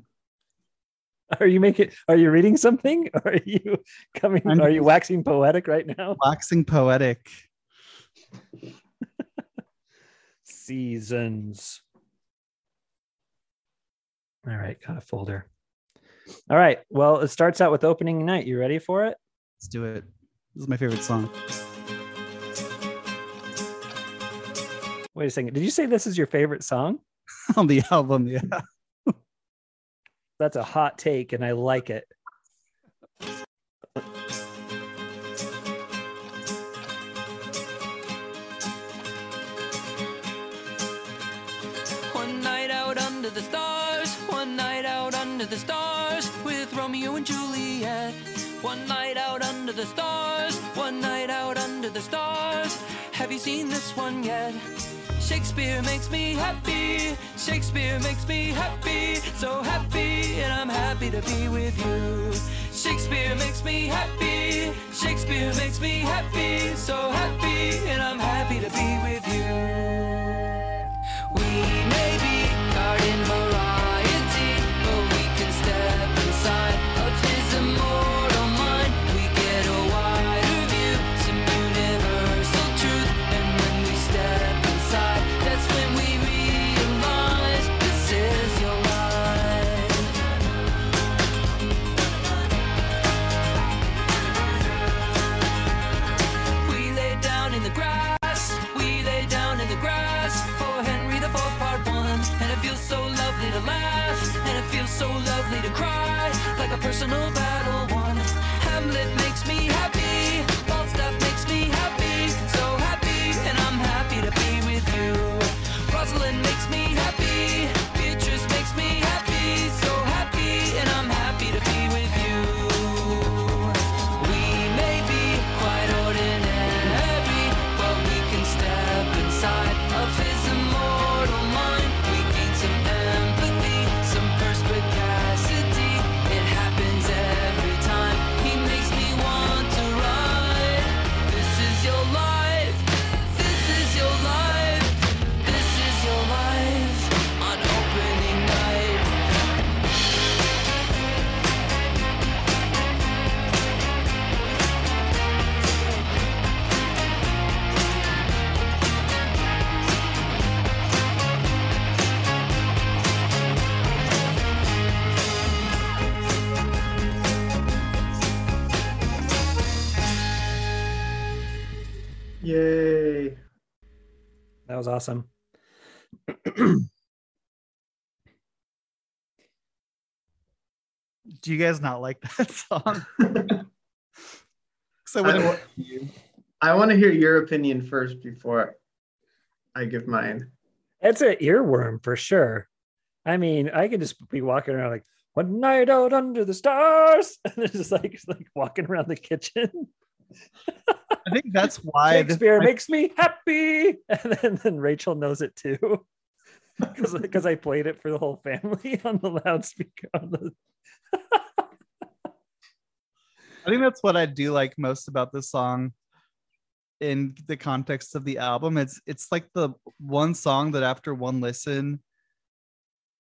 Are you making? Are you reading something? Are you coming? I'm- Are you waxing poetic right now? Waxing poetic. Seasons. All right, got a folder. All right. Well, it starts out with opening night. You ready for it? Let's do it. This is my favorite song. Wait a second. Did you say this is your favorite song? on the album. Yeah. That's a hot take, and I like it. One night out under the stars, one night out under the stars with Romeo and Juliet. One night out under the stars, one night out under the stars. Have you seen this one yet? Shakespeare makes me happy. Shakespeare makes me happy. So happy, and I'm happy to be with you. Shakespeare makes me happy. Shakespeare makes me happy. So happy, and I'm happy to be with you. We may be garden variety, but we can step inside so lovely to cry, like a personal battle Yay. That was awesome. Do you guys not like that song? So I, wa- I want to hear your opinion first before I give mine. It's an earworm for sure. I mean, I could just be walking around like one night out under the stars, and then just like like walking around the kitchen. I think that's why this, Shakespeare makes me happy, and then, then Rachel knows it too, because because I played it for the whole family on the loudspeaker. On the... I think that's what I do like most about this song in the context of the album. It's it's like the one song that after one listen,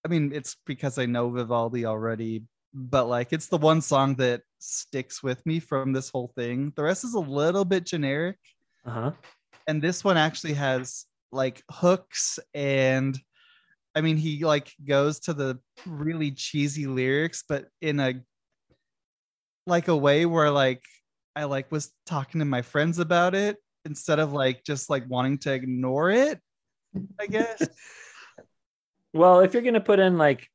I mean, it's because I know Vivaldi already, but like it's the one song that sticks with me from this whole thing. The rest is a little bit generic. Uh huh. and this one actually has like hooks and i mean he like goes to the really cheesy lyrics but in a like a way where like i like was talking to my friends about it instead of like just like wanting to ignore it i guess Well, if you're gonna put in like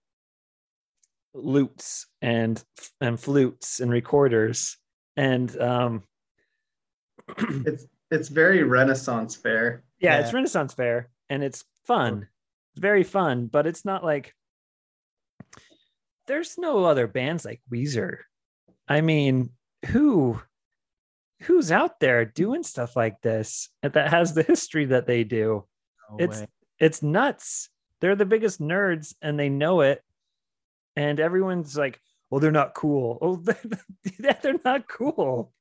lutes and and flutes and recorders and um It's it's very Renaissance fair. Yeah, Yeah. it's Renaissance Fair and it's fun. It's very fun, but it's not like there's no other bands like Weezer. I mean, who who's out there doing stuff like this that has the history that they do? No It's way. it's nuts. They're the biggest nerds and they know it. And everyone's like, well, they're not cool. Oh, they're not cool.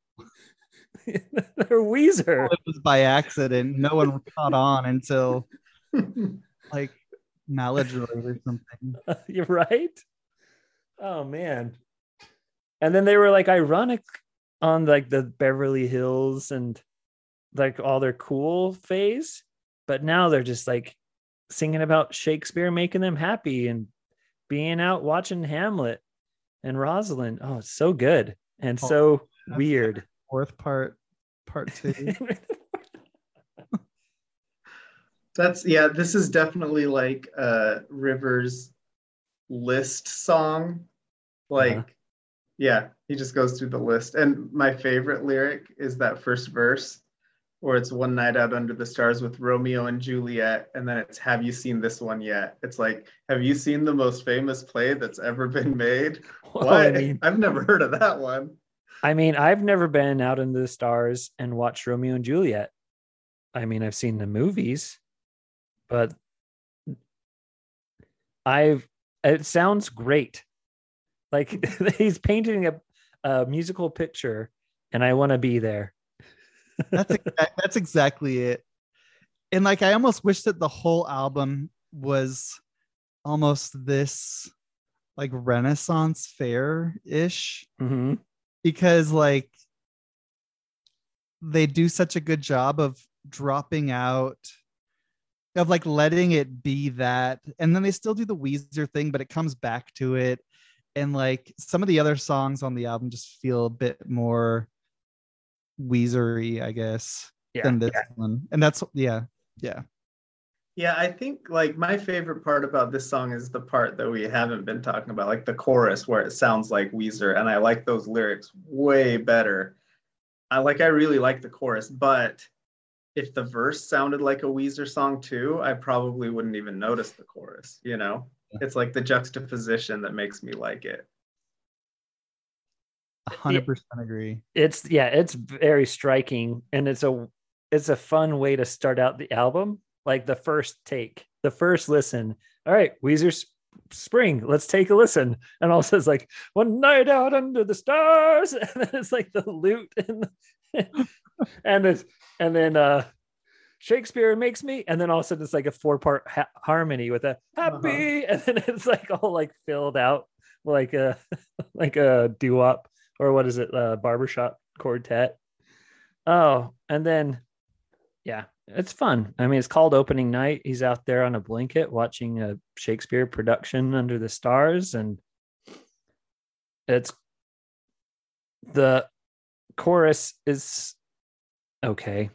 they're Weezer. it was by accident. No one caught on until like knowledge or something. You're right. Oh man. And then they were like ironic on like the Beverly Hills and like all their cool phase, but now they're just like singing about Shakespeare making them happy and being out watching Hamlet and Rosalind. Oh, it's so good and Oh, so weird. Fourth part, part two. That's yeah, this is definitely like uh Rivers list song. Like Uh-huh. yeah, he just goes through the list. And my favorite lyric is that first verse where it's one night out under the stars with Romeo and Juliet and then it's have you seen this one yet? It's like have you seen the most famous play that's ever been made? Well, What? I mean, I've never heard of that one. I mean, I've never been out in the stars and watched Romeo and Juliet. I mean, I've seen the movies, but I've it sounds great. Like he's painting a, a musical picture, and I want to be there. That's exa- that's exactly it. And like I almost wish that the whole album was almost this like Renaissance fair ish Mhm. because like they do such a good job of dropping out of like letting it be that and then they still do the Weezer thing but it comes back to it and like some of the other songs on the album just feel a bit more Weezery I guess Yeah. than this one and that's yeah yeah Yeah, I think like my favorite part about this song is the part that we haven't been talking about, like the chorus where it sounds like Weezer, and I like those lyrics way better. I like I really like the chorus, but if the verse sounded like a Weezer song too, I probably wouldn't even notice the chorus, you know? It's like the juxtaposition that makes me like it. A hundred percent agree It's yeah, it's very striking, and it's a it's a fun way to start out the album. Like the first take, the first listen. All right, Weezer Sp- Spring. Let's take a listen. And also it's like one night out under the stars, and then it's like the lute and and it's and then uh Shakespeare makes me, and then all of a sudden it's like a four part ha- harmony with a happy, and then it's like all like filled out like a like a doo wop or what is it, uh, barbershop quartet. Oh, and then yeah, it's fun. I mean, it's called opening night. He's out there on a blanket watching a Shakespeare production under the stars, and it's the chorus is okay.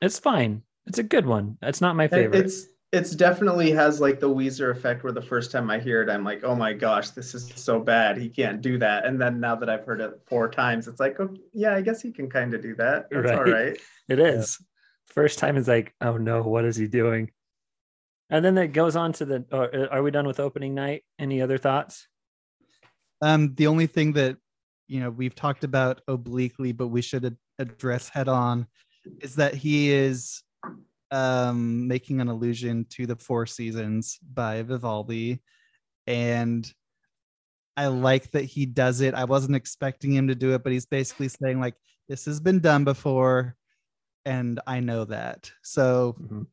It's fine. It's a good one. It's not my favorite. It's it's definitely has like the Weezer effect where the first time I hear it, I'm like, oh my gosh, this is so bad. He can't do that. And then now that I've heard it four times, it's like, oh, yeah, I guess he can kind of do that. That's all Right. right. It is. First time is like, oh no, what is he doing? And then it goes on to the. Or, are we done with opening night? Any other thoughts? Um, the only thing that you know we've talked about obliquely, but we should ad- address head on, is that he is um, making an allusion to the Four Seasons by Vivaldi, and I like that he does it. I wasn't expecting him to do it, but he's basically saying like this has been done before, and I know that. So Mhm.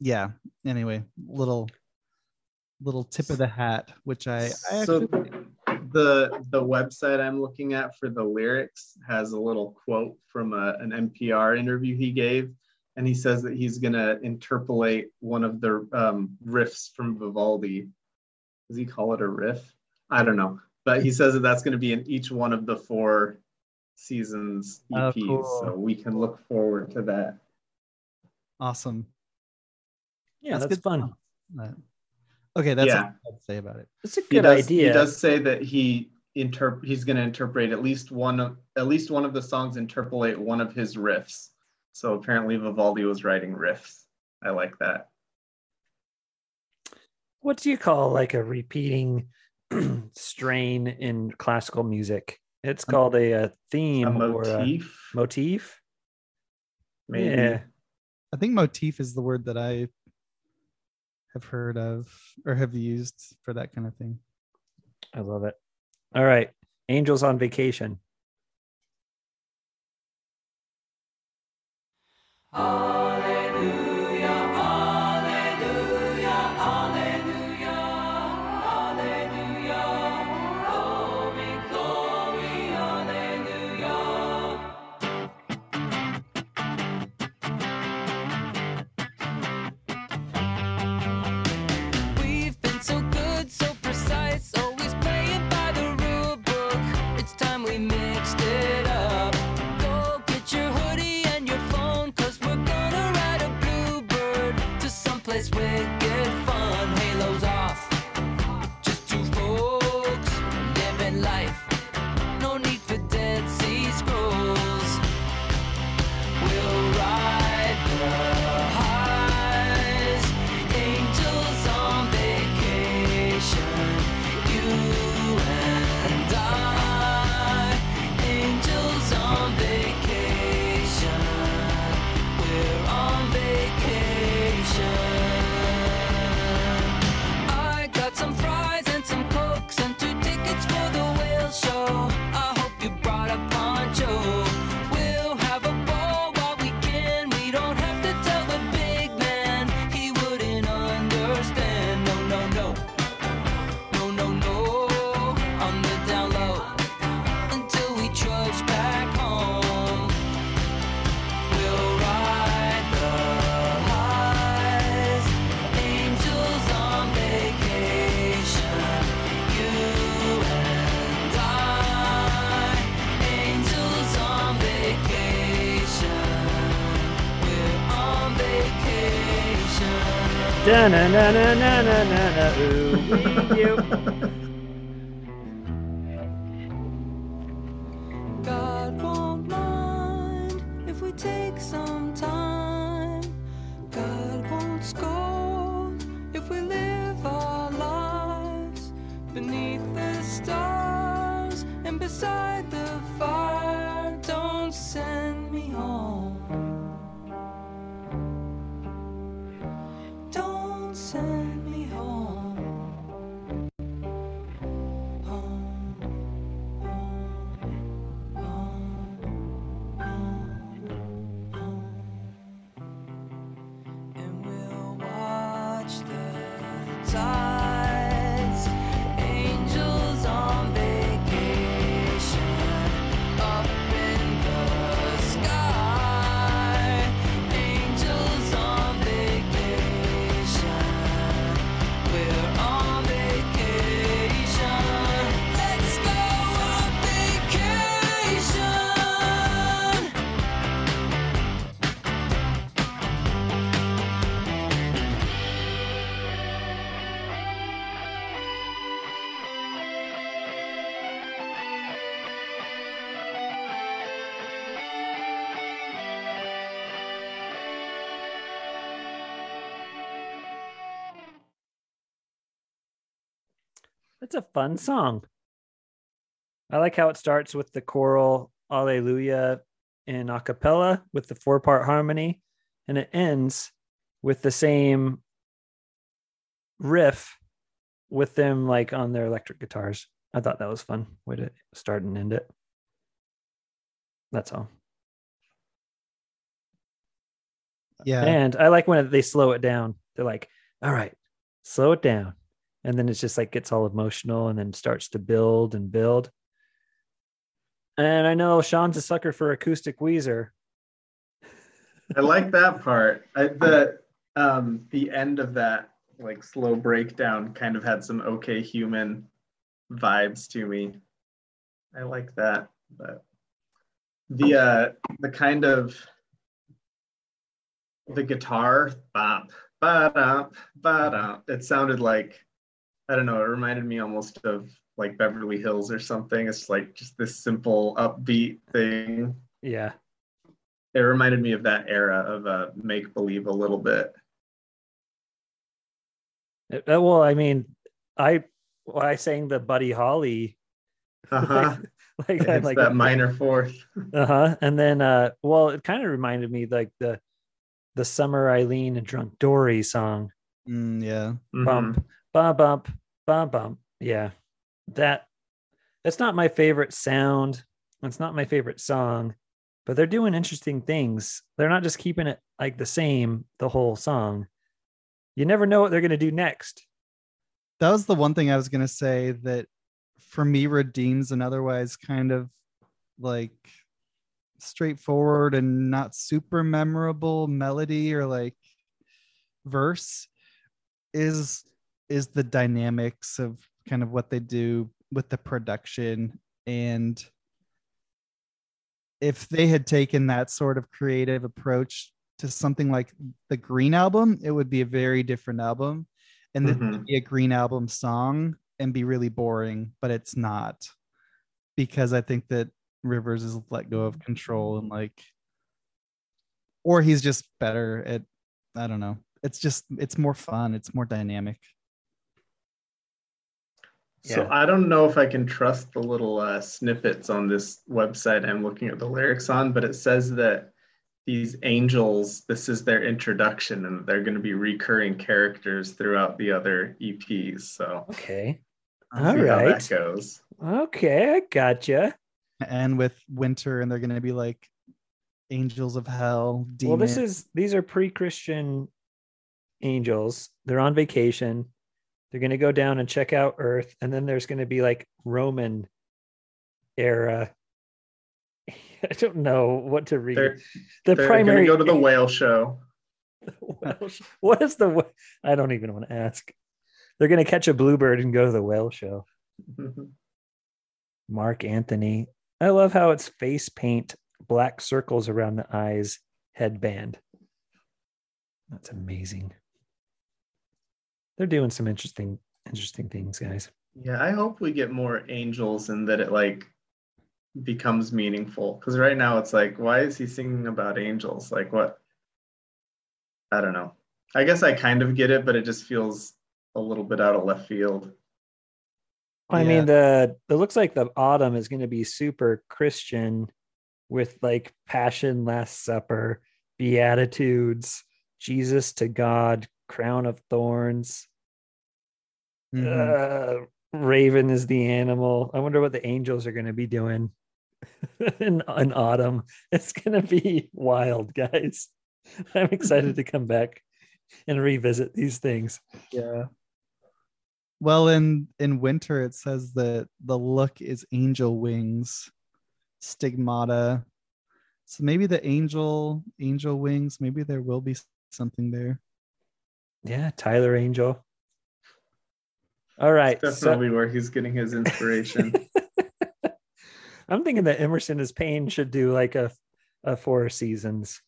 yeah. Anyway, little little tip of the hat, which I, I so the the website I'm looking at for the lyrics has a little quote from a, an NPR interview he gave, and he says that he's gonna interpolate one of the um, riffs from Vivaldi. Does he call it a riff? I don't know, but he says that that's gonna be in each one of the four seasons Oh, EPs, cool. so we can look forward to that. awesome. Yeah, that's, good fun. Uh, Okay, that's Yeah. all I'd say about it. It's a He good does, idea. He does say that he interp- he's going to interpret at least one of at least one of the songs interpolate one of his riffs. So apparently Vivaldi was writing riffs. I like that. What do you call like a repeating strain in classical music? It's called a, uh theme A or a motif, motif. maybe. Yeah. I think motif is the word that I have heard of or have used for that kind of thing. I love it. All right. Angels on vacation. We've Da na na na na na na na ooh you. Fun song. I like how it starts with the choral Alleluia in a cappella with the four part harmony, and it ends with the same riff with them like on their electric guitars. I thought that was fun way to start and end it. That's all. Yeah. And I like when they slow it down. They're like, all right, slow it down. And then it's just like gets all emotional and then starts to build and build. And I know Sean's a sucker for acoustic Weezer. I like that part. I, the um the end of that like slow breakdown kind of had some okay human vibes to me. I like that, but the uh the kind of the guitar bop ba ba it sounded like I don't know, it reminded me almost of like Beverly Hills or something. It's like just this simple upbeat thing. Yeah. it reminded me of that era of uh, make believe a little bit. Uh, well, I mean, I well, I sang the Buddy Holly Uh-huh. like, it's like that minor fourth. uh-huh and then uh well it kind of reminded me like the the summer elaine and drunk dori song Mm, yeah. Bump bump bump bump bump yeah. That that's not my favorite sound. It's not my favorite song but they're doing interesting things. They're not just keeping it like the same the whole song. You never know what they're going to do next. That was the one thing I was gonna say that for me redeems an otherwise kind of like straightforward and not super memorable melody or like verse is is the dynamics of kind of what they do with the production. And if they had taken that sort of creative approach to something like the green album it would be a very different album. And Mhm. would be a green album song and be really boring but it's not. Because i think that rivers is let go of control and like or he's just better at i don't know. It's just it's more fun. It's more dynamic So I don't know if I can trust the little uh, snippets on this website I'm looking at the lyrics on, but it says that these angels, this is their introduction, and they're going to be recurring characters throughout the other EPs. So okay I'll all see how that goes. okay i gotcha and with winter and they're going to be like angels of hell Well, this is these are pre-Christian angels. They're on vacation. They're going to go down and check out Earth, and then there's going to be like Roman era. I don't know what to read. They're, the they're primary going to go to the whale show. What is the? I don't even want to ask. They're going to catch a bluebird and go to the whale show. Mark Anthony. I love how it's face paint, black circles around the eyes, headband. That's amazing. They're doing some interesting, interesting things, guys. Yeah, I hope we get more angels and that it like becomes meaningful. Because right now it's like, why is he singing about angels? Like what? I don't know. I guess I kind of get it, but it just feels a little bit out of left field. I Yeah. mean, the it looks like the autumn is going to be super Christian with like Passion, Last Supper, Beatitudes, Jesus to God, Crown of Thorns. Mhm. Uh, Raven is the animal. I wonder what the angels are going to be doing in, in autumn. It's going to be wild, guys. I'm excited to come back and revisit these things. yeah well in in winter it says that the look is angel wings stigmata so maybe the angel angel wings maybe there will be something there Yeah, Tyler Angel. All right. so- Definitely where he's getting his inspiration. I'm thinking that Emerson is Payne should do like a, a four seasons,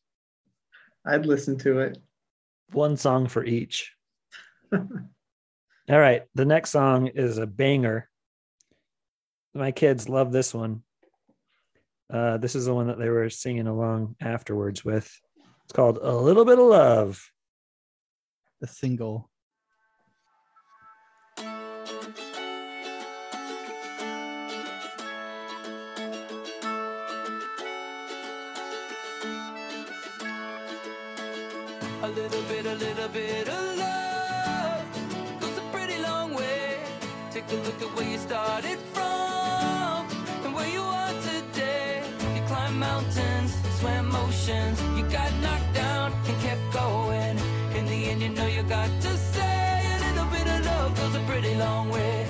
I'd listen to it. one song for each. All right. The next song is a banger. My kids love this one. Uh, this is the one that they were singing along afterwards with. It's called A Little Bit of Love. The single A little bit, a little bit of love goes a pretty long way. Take a look at where you started from and where you are today. You climbed mountains, swam oceans, you got to say a little bit of love goes a pretty long way.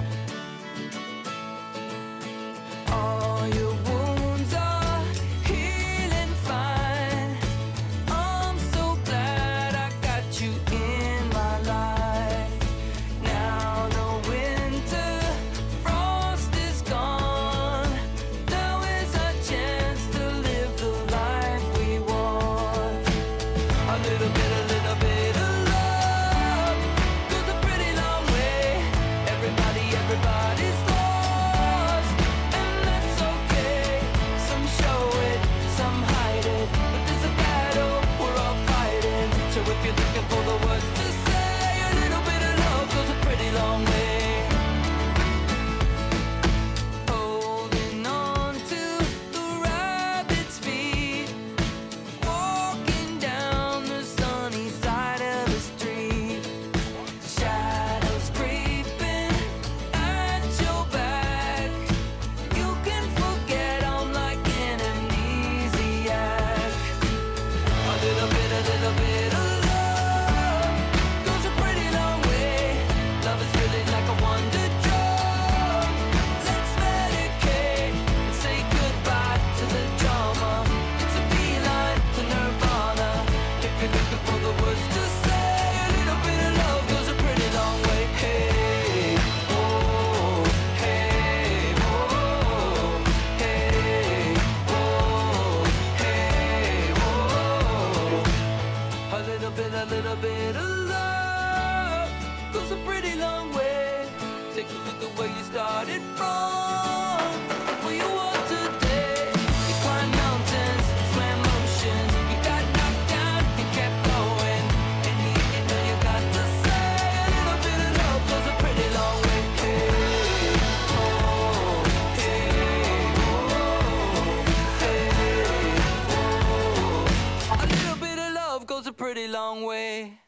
Pretty long way.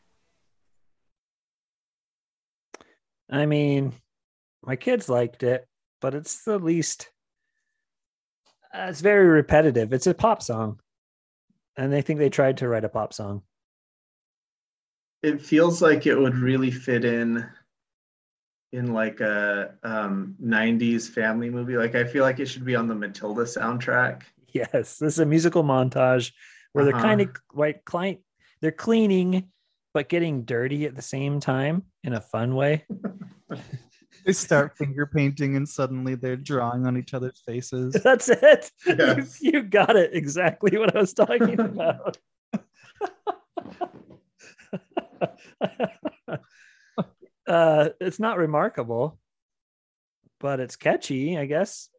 I mean, my kids liked it, but it's the least. Uh, it's very repetitive. It's a pop song, and they think they tried to write a pop song. It feels like it would really fit in in like a um 90s family movie. Like I feel like it should be on the Matilda soundtrack. Yes, this is a musical montage where they're Uh-huh. kind of like client. They're cleaning, but getting dirty at the same time in a fun way. They start finger painting and suddenly they're drawing on each other's faces. That's it. Yes. You, you got it exactly what I was talking about. uh, it's not remarkable, but it's catchy, I guess.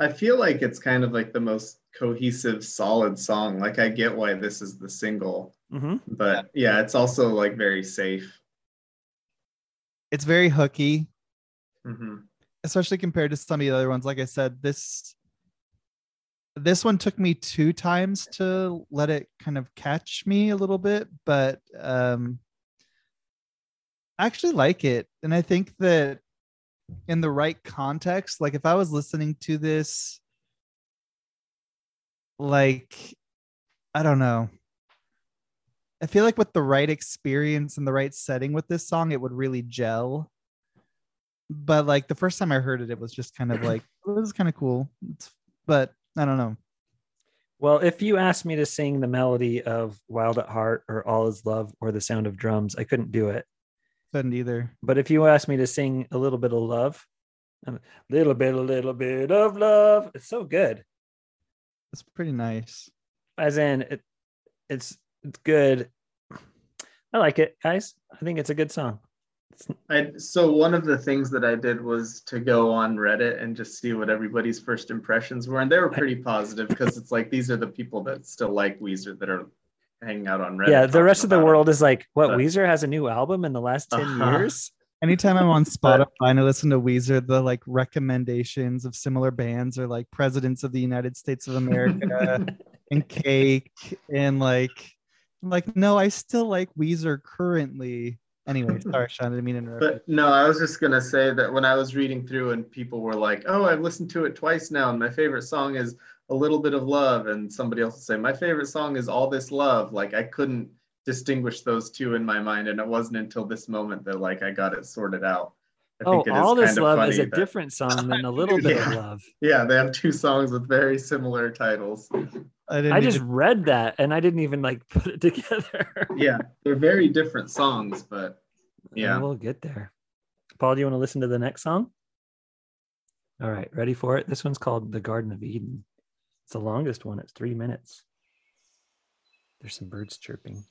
I feel like it's kind of like the most cohesive, solid song. Like I get why this is the single, hmm but yeah, it's also like very safe. It's very hooky, hmm especially compared to some of the other ones. Like I said, this this one took me two times to let it kind of catch me a little bit, but um I actually like it. And I think that in the right context, like if I was listening to this like I don't know. I feel like with the right experience and the right setting with this song, it would really gel. But like the first time I heard it, it was just kind of like, "Oh, this is kind of cool. It's, but I don't know. Well, if you asked me to sing the melody of Wild at Heart or All Is Love or The Sound of Drums, I couldn't do it. Couldn't either. But if you asked me to sing a little bit of love, a little bit, a little bit of love, it's so good. It's pretty nice. As in, it, it's it's good. I like it, guys. I think it's a good song. I so one of the things that I did was to go on Reddit and just see what everybody's first impressions were, and they were pretty positive because it's like these are the people that still like Weezer that are hanging out on Reddit. yeah, the rest of the world is like, what? But- Weezer has a new album in the last 10 Uh-huh. years. Anytime I'm on Spotify and I listen to Weezer, the like recommendations of similar bands are like Presidents of the United States of America and Cake and like I'm like, no, I still like Weezer currently. Anyway, sorry, Sean, I didn't mean to interrupt. you. But no, I was just gonna say that when I was reading through and people were like, "Oh, I've listened to it twice now, and my favorite song is a little bit of love," and somebody else would say, "My favorite song is all this love." Like I couldn't distinguish those two in my mind, and it wasn't until this moment that like I got it sorted out. I Oh, it is All This kind Love is a that- different song than A Little Bit of Love. Yeah, they have two songs with very similar titles. I didn't I just even- read that and I didn't even like put it together. Yeah, they're very different songs, but yeah. we'll get there. Paul, do you want to listen to the next song? All right, ready for it? This one's called The Garden of Eden. It's the longest one, it's three minutes. There's some birds chirping.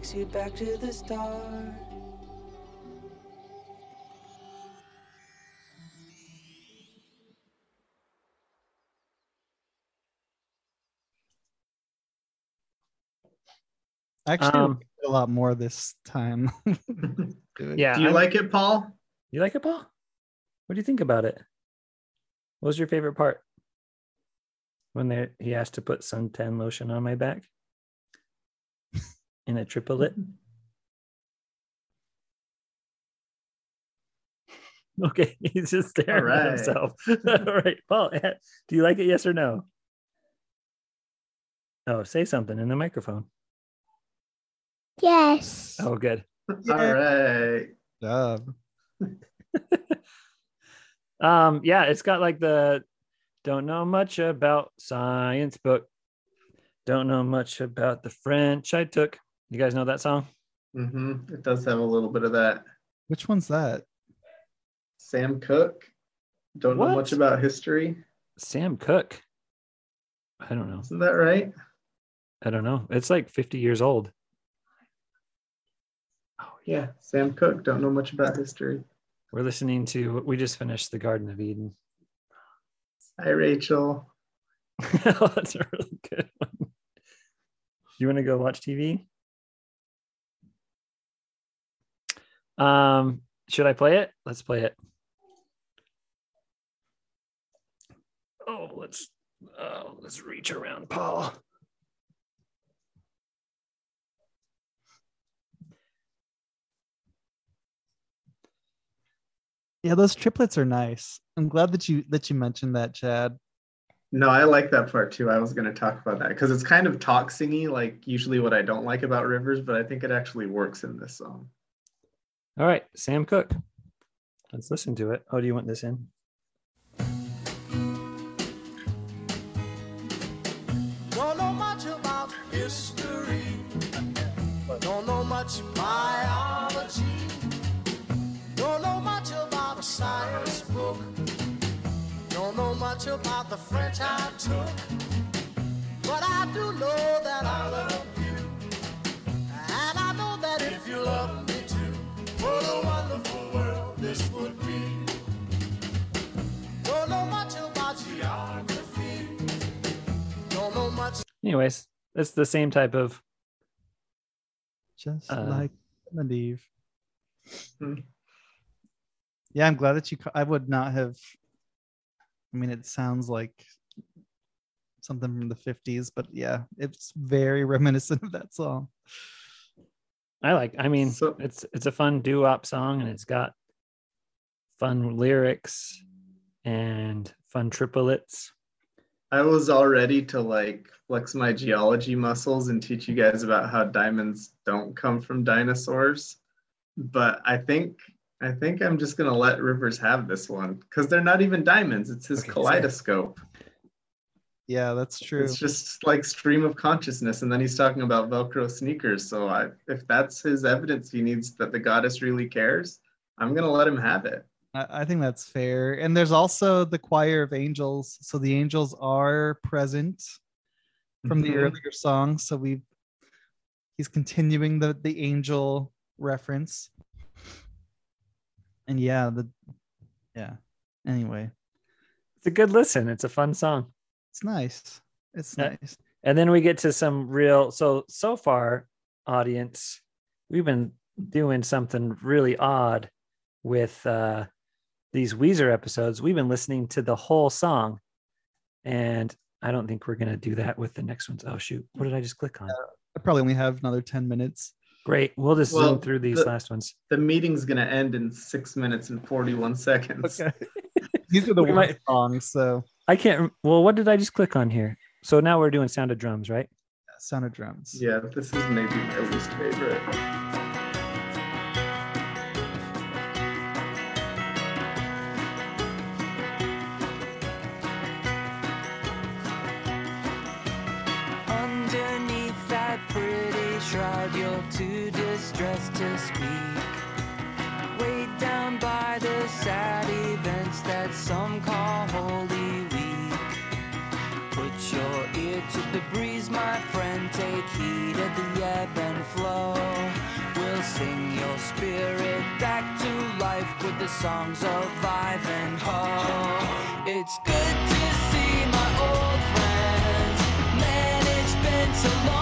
Takes you back to the start. Actually, Um, a lot more this time. Do. Yeah. Do you I'm- like it, Paul? You like it, Paul? What do you think about it? What was your favorite part? When they, he asked to put suntan lotion on my back in a triplet. Okay, he's just staring All at himself. All right, Paul, eh, do you like it? Yes or no? Oh, say something in the microphone. Yes. Oh, good. All right. Job. Um, yeah, it's got like the don't know much about science book. Don't know much about the French I took. You guys know that song? Mm-hmm. It does have a little bit of that. Which one's that? Sam Cooke. Don't know much about history. Sam Cooke. I don't know. Isn't that right? I don't know. It's like 50 years old. Oh, Yeah, Sam Cooke. Don't know much about history. We're listening to, we just finished The Garden of Eden. Hi, Rachel. oh, that's a really good one. You want to go watch TV? Um, should I play it? Let's play it. Oh, let's oh, let's reach around Paul. Yeah, those triplets are nice. I'm glad that you that you mentioned that, Chad. No, I like that part too. I was going to talk about that because it's kind of talk singy, like usually what I don't like about Rivers, but I think it actually works in this song. All right, Sam Cooke. Let's listen to it. Oh, do you want this in? Don't know much about history. Don't know much biology. Don't know much about science. much about the French I took, but I do know that I love you. And I know that if you love me Anyways, it's the same type of Just Uh, like Eve. Hmm. Yeah, I'm glad that you. I would not have. I mean, it sounds like something from the 50s, but yeah, it's very reminiscent of that song. I like. I mean, So- it's it's a fun doo-wop song, and it's got fun lyrics and fun triplets. I was all ready to like flex my geology muscles and teach you guys about how diamonds don't come from dinosaurs. But I think I think I'm just gonna let Rivers have this one because they're not even diamonds. It's his Okay, kaleidoscope. Yeah, that's true. It's just like stream of consciousness, and then he's talking about Velcro sneakers. So I, if that's his evidence, he needs that the goddess really cares. I'm gonna let him have it. I, think that's fair. And there's also the choir of angels. So the angels are present from the Mhm. earlier song. So we he's continuing the the angel reference. And yeah, the yeah. Anyway, It's a good listen. It's a fun song. it's nice. It's Yeah. nice. And then we get to some real so so far, audience, we've been doing something really odd with uh these Weezer episodes. We've been listening to the whole song. And I don't think we're gonna do that with the next ones. Oh shoot. What did I just click on? I probably only have another 10 minutes. Great. We'll just Well, zoom through these the- last ones. The meeting's gonna end in six minutes and forty-one seconds. Okay. These are the We worst might- songs, so I can't well, what did I just click on here? So now we're doing sound of drums, right? sound of drums. Yeah, this is maybe my least favorite. Put your ear to the breeze, my friend. Take heed of the ebb and flow. We'll sing your spirit back to life with the songs of Ivanhoe. It's good to see my old friends. Man, it's been so long.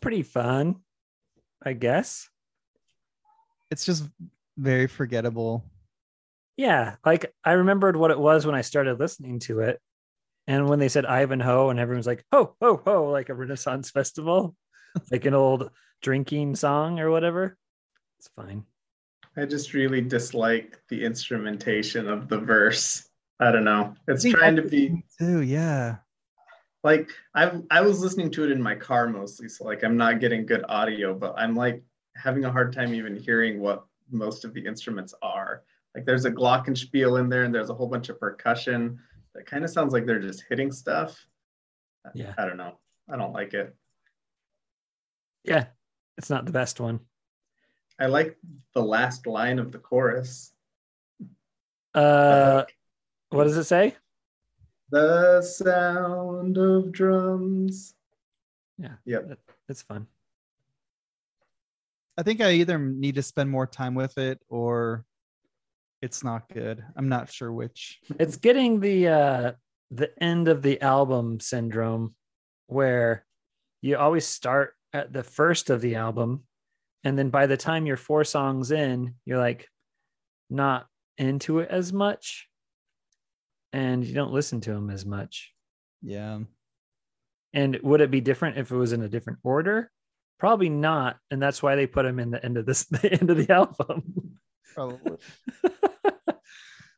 Pretty fun, I guess. It's just very forgettable. Yeah, like I remembered what it was when I started listening to it. And when they said Ivanhoe and everyone's like, ho, ho, ho, like a Renaissance festival, like an old drinking song or whatever. It's fine. I just really dislike the instrumentation of the verse. I don't know. It's think trying to be too, yeah. Like I I was listening to it in my car mostly, so like I'm not getting good audio, but I'm like having a hard time even hearing what most of the instruments are. Like there's a glockenspiel in there, and there's a whole bunch of percussion. That kind of sounds like they're just hitting stuff. Yeah. I don't know. I don't like it. Yeah, it's not the best one. I like the last line of the chorus. Uh, what does it say? The sound of drums. Yeah. Yep. It's fun. I think I either need to spend more time with it or it's not good. I'm not sure which. It's getting the uh the end of the album syndrome where you always start at the first of the album and then by the time you're four songs in, you're like not into it as much and you don't listen to them as much. Yeah. And would it be different if it was in a different order? Probably not, and that's why they put them in the end of this the end of the album. Probably.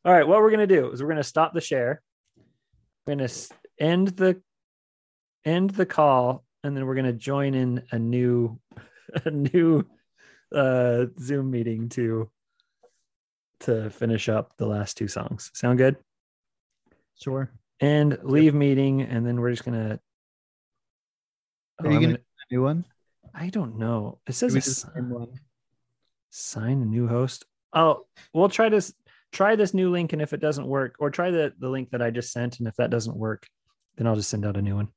All right, what we're gonna do is we're gonna stop the share. We're gonna end the end the call, and then we're gonna join in a new a new uh Zoom meeting to to finish up the last two songs. Sound good? Sure. And leave meeting, and then we're just gonna. Are Oh, you I'm gonna um, gonna- a new one? I don't know. It says we s- one? sign a new host. Oh, we'll try this. Try this new link, and if it doesn't work, or try the the link that I just sent, and if that doesn't work, then I'll just send out a new one.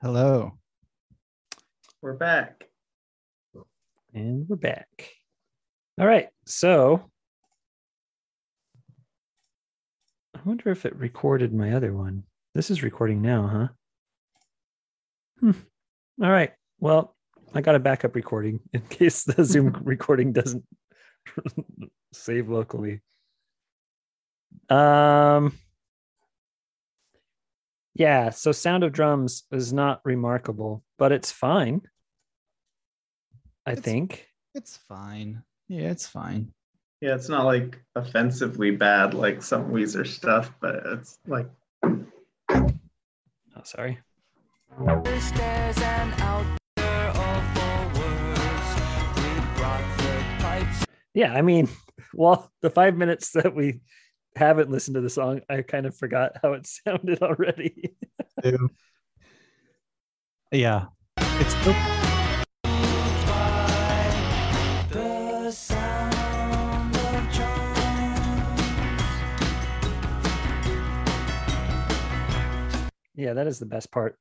Hello. We're back. And we're back. All right. So I wonder if it recorded my other one. This is recording now, huh? Hmm. All right. Well, I got a backup recording in case the Zoom recording doesn't save locally. Um yeah, so Sound of Drums is not remarkable, but it's fine. I It's- think. It's fine. Yeah, it's fine. Yeah, it's not like offensively bad like some Weezer stuff, but it's like Oh, sorry. Stairs and out there all four words. We brought the pipes. Yeah, I mean, well, the five minutes that we haven't listened to the song, I kind of forgot how it sounded already. Yeah. It's still yeah, that is the best part.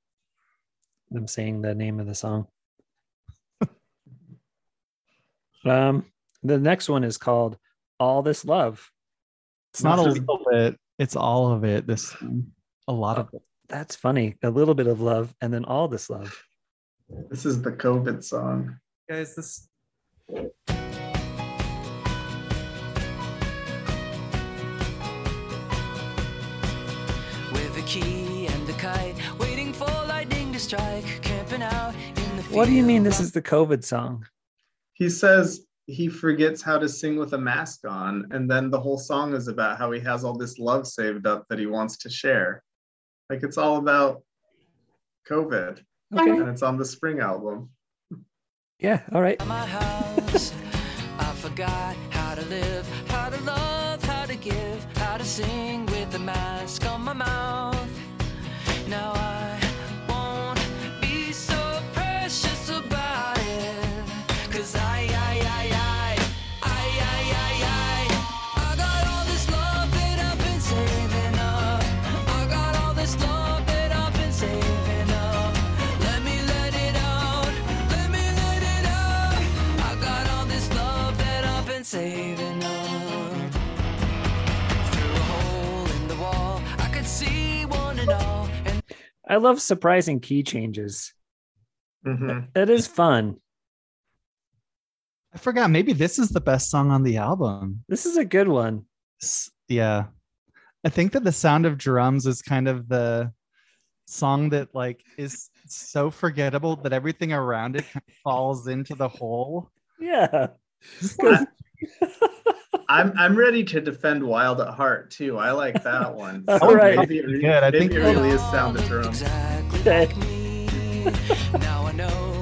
Them saying the name of the song. um, the next one is called "All This Love." it's not a This is- little bit, it's all of it. This a lot of it. That's funny. A little bit of love, and then all this love. this is the COVID song. Guys, this strike, camping out in the What do you mean? This is the COVID song? He says he forgets how to sing with a mask on, and then the whole song is about how he has all this love saved up that he wants to share. Like it's all about COVID, Okay. and it's on the spring album. Yeah. All right. my house. I forgot how to live, how to love, how to give, how to sing with a mask on my mouth. Saving up. Through a hole in the wall, I could see one and all. And I love surprising key changes. Mhm. It is fun. I forgot. Maybe this is the best song on the album. This is a good one. Yeah. I think that the sound of drums is kind of the song that like is so forgettable that everything around it kind of falls into the hole. Yeah. I- I'm I'm ready to defend Wild at Heart too. I like that one. All right. maybe it, re- Good. I maybe think- it really is sound of drum. Exactly Okay. like me. now I know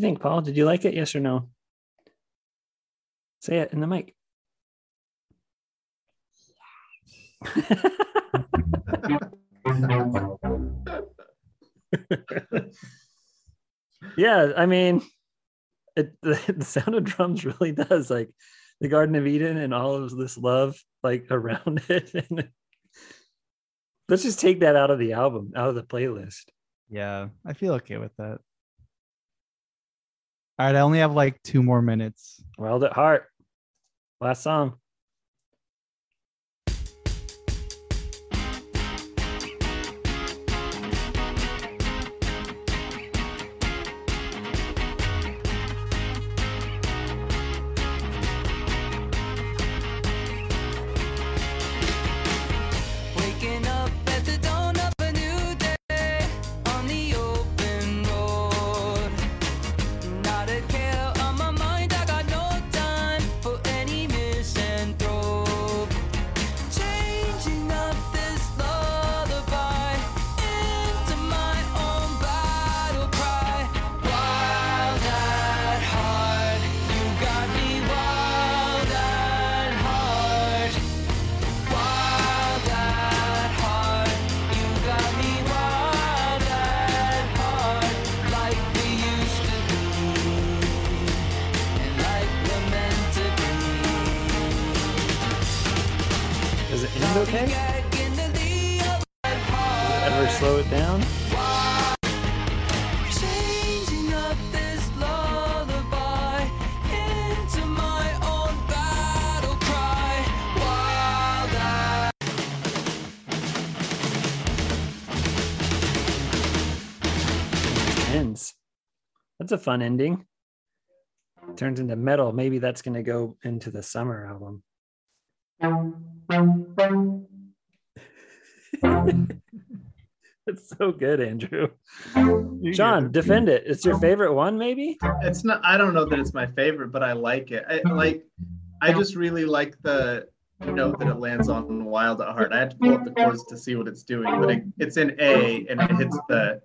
you think, Paul? Did you like it? Yes or no? Say it in the mic. yeah, I mean, it the, the sound of drums really does like the Garden of Eden and all of this love like around it. And let's just take that out of the album, out of the playlist. Yeah, I feel okay with that. All right, I only have like two more minutes. Wild at Heart. Last song. Fun ending. Turns into metal. Maybe that's going to go into the summer album. It's so good, Andrew. John, defend it. It's your favorite one, maybe? It's not. I don't know that it's my favorite, but I like it. I like. I just really like the note that it lands on wild at heart. I had to pull up the chords to see what it's doing, but it, it's in A and it hits the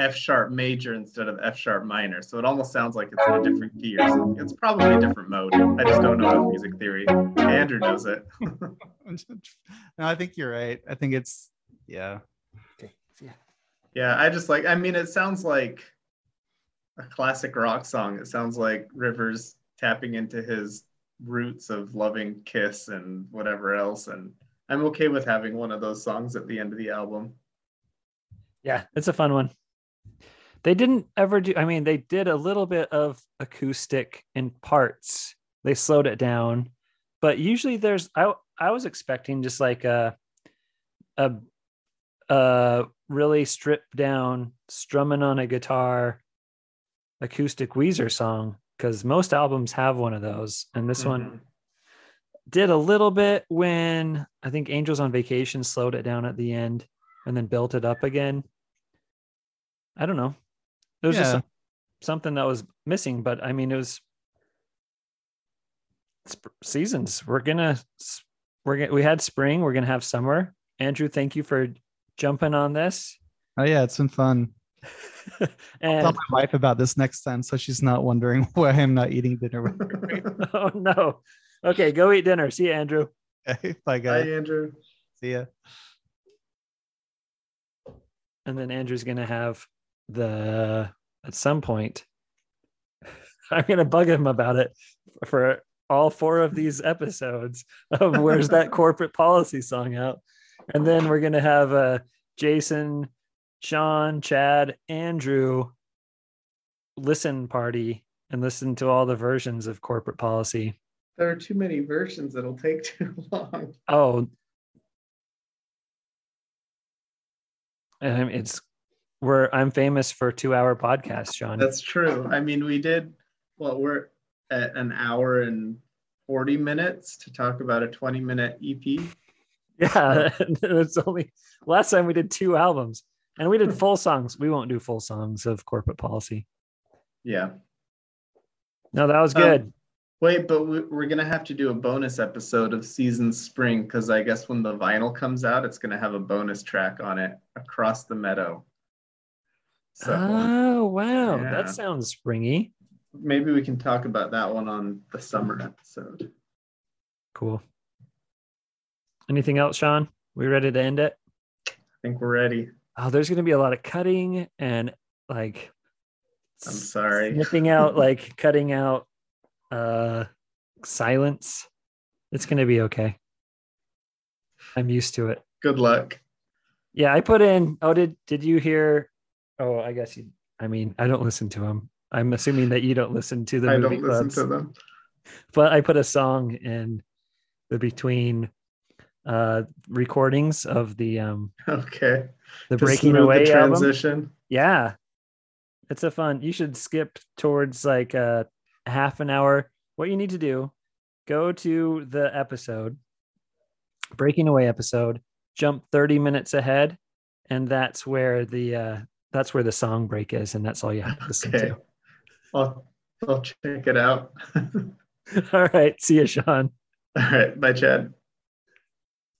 F sharp major instead of F sharp minor. So it almost sounds like it's in a um, different key or something. It's probably a different mode. I just don't know enough music theory. Andrew knows it. no, I think you're right. I think it's yeah. yeah. Yeah, I just like. I mean, it sounds like a classic rock song. It sounds like Rivers tapping into his roots of loving Kiss and whatever else. And I'm okay with having one of those songs at the end of the album. Yeah, it's a fun one. They didn't ever do, I mean, they did a little bit of acoustic in parts. They slowed it down, but usually there's, I, I was expecting just like a, a, a really stripped down, strumming on a guitar, acoustic Weezer song, because most albums have one of those. And this one Mhm. did a little bit when I think Angels on Vacation slowed it down at the end and then built it up again. I don't know. It was just some- something that was missing, but I mean, it was sp- seasons. We're gonna we're gonna we had spring. We're gonna have summer. Andrew, thank you for jumping on this. Oh yeah, it's been fun. Tell my wife about this next time so she's not wondering why I'm not eating dinner with her. oh no. Okay, go eat dinner. See you, Andrew. Okay, Bye Hi, guys. Andrew. See ya. and then Andrew's gonna have the at some point. I'm gonna bug him about it for all four of these episodes of where's that corporate policy song out, and then we're gonna have uh, Jason, Sean, Chad, Andrew listen party and listen to all the versions of corporate policy. There are too many versions. It'll take too long. Oh, and it's where I'm famous for two hour podcasts, Sean. That's true. I mean, we did. Well, we're at an hour and 40 minutes to talk about a 20 minute EP. yeah, it's only last time we did two albums and we did full songs. We won't do full songs of corporate policy. Yeah. No, that was Um, good. Wait, but we're gonna have to do a bonus episode of season spring because I guess when the vinyl comes out, it's gonna have a bonus track on it across the meadow. So Oh wow, Yeah. that sounds springy. maybe we can talk about that one on the summer episode. Cool. Anything else, Sean? We ready to end it? I think we're ready. Oh, there's gonna be a lot of cutting and like I'm sorry. snipping out, like cutting out uh silence. It's gonna be okay. I'm used to it. Good luck. Yeah, I put in. Oh, did did you hear? Oh, I guess you. I mean, I don't listen to them. I'm assuming that you don't listen to the I movie don't listen clubs. to them. but I put a song in the between uh recordings of the um Okay. the To breaking away the album. transition. Yeah. It's a fun. You should skip towards like a half an hour. What you need to do, go to the episode, breaking away episode, jump 30 minutes ahead, and that's where the uh that's where the song break is, and that's all you have to listen Okay. I'll, I'll check it out. All right. See you, Sean. All right. Bye, Chad.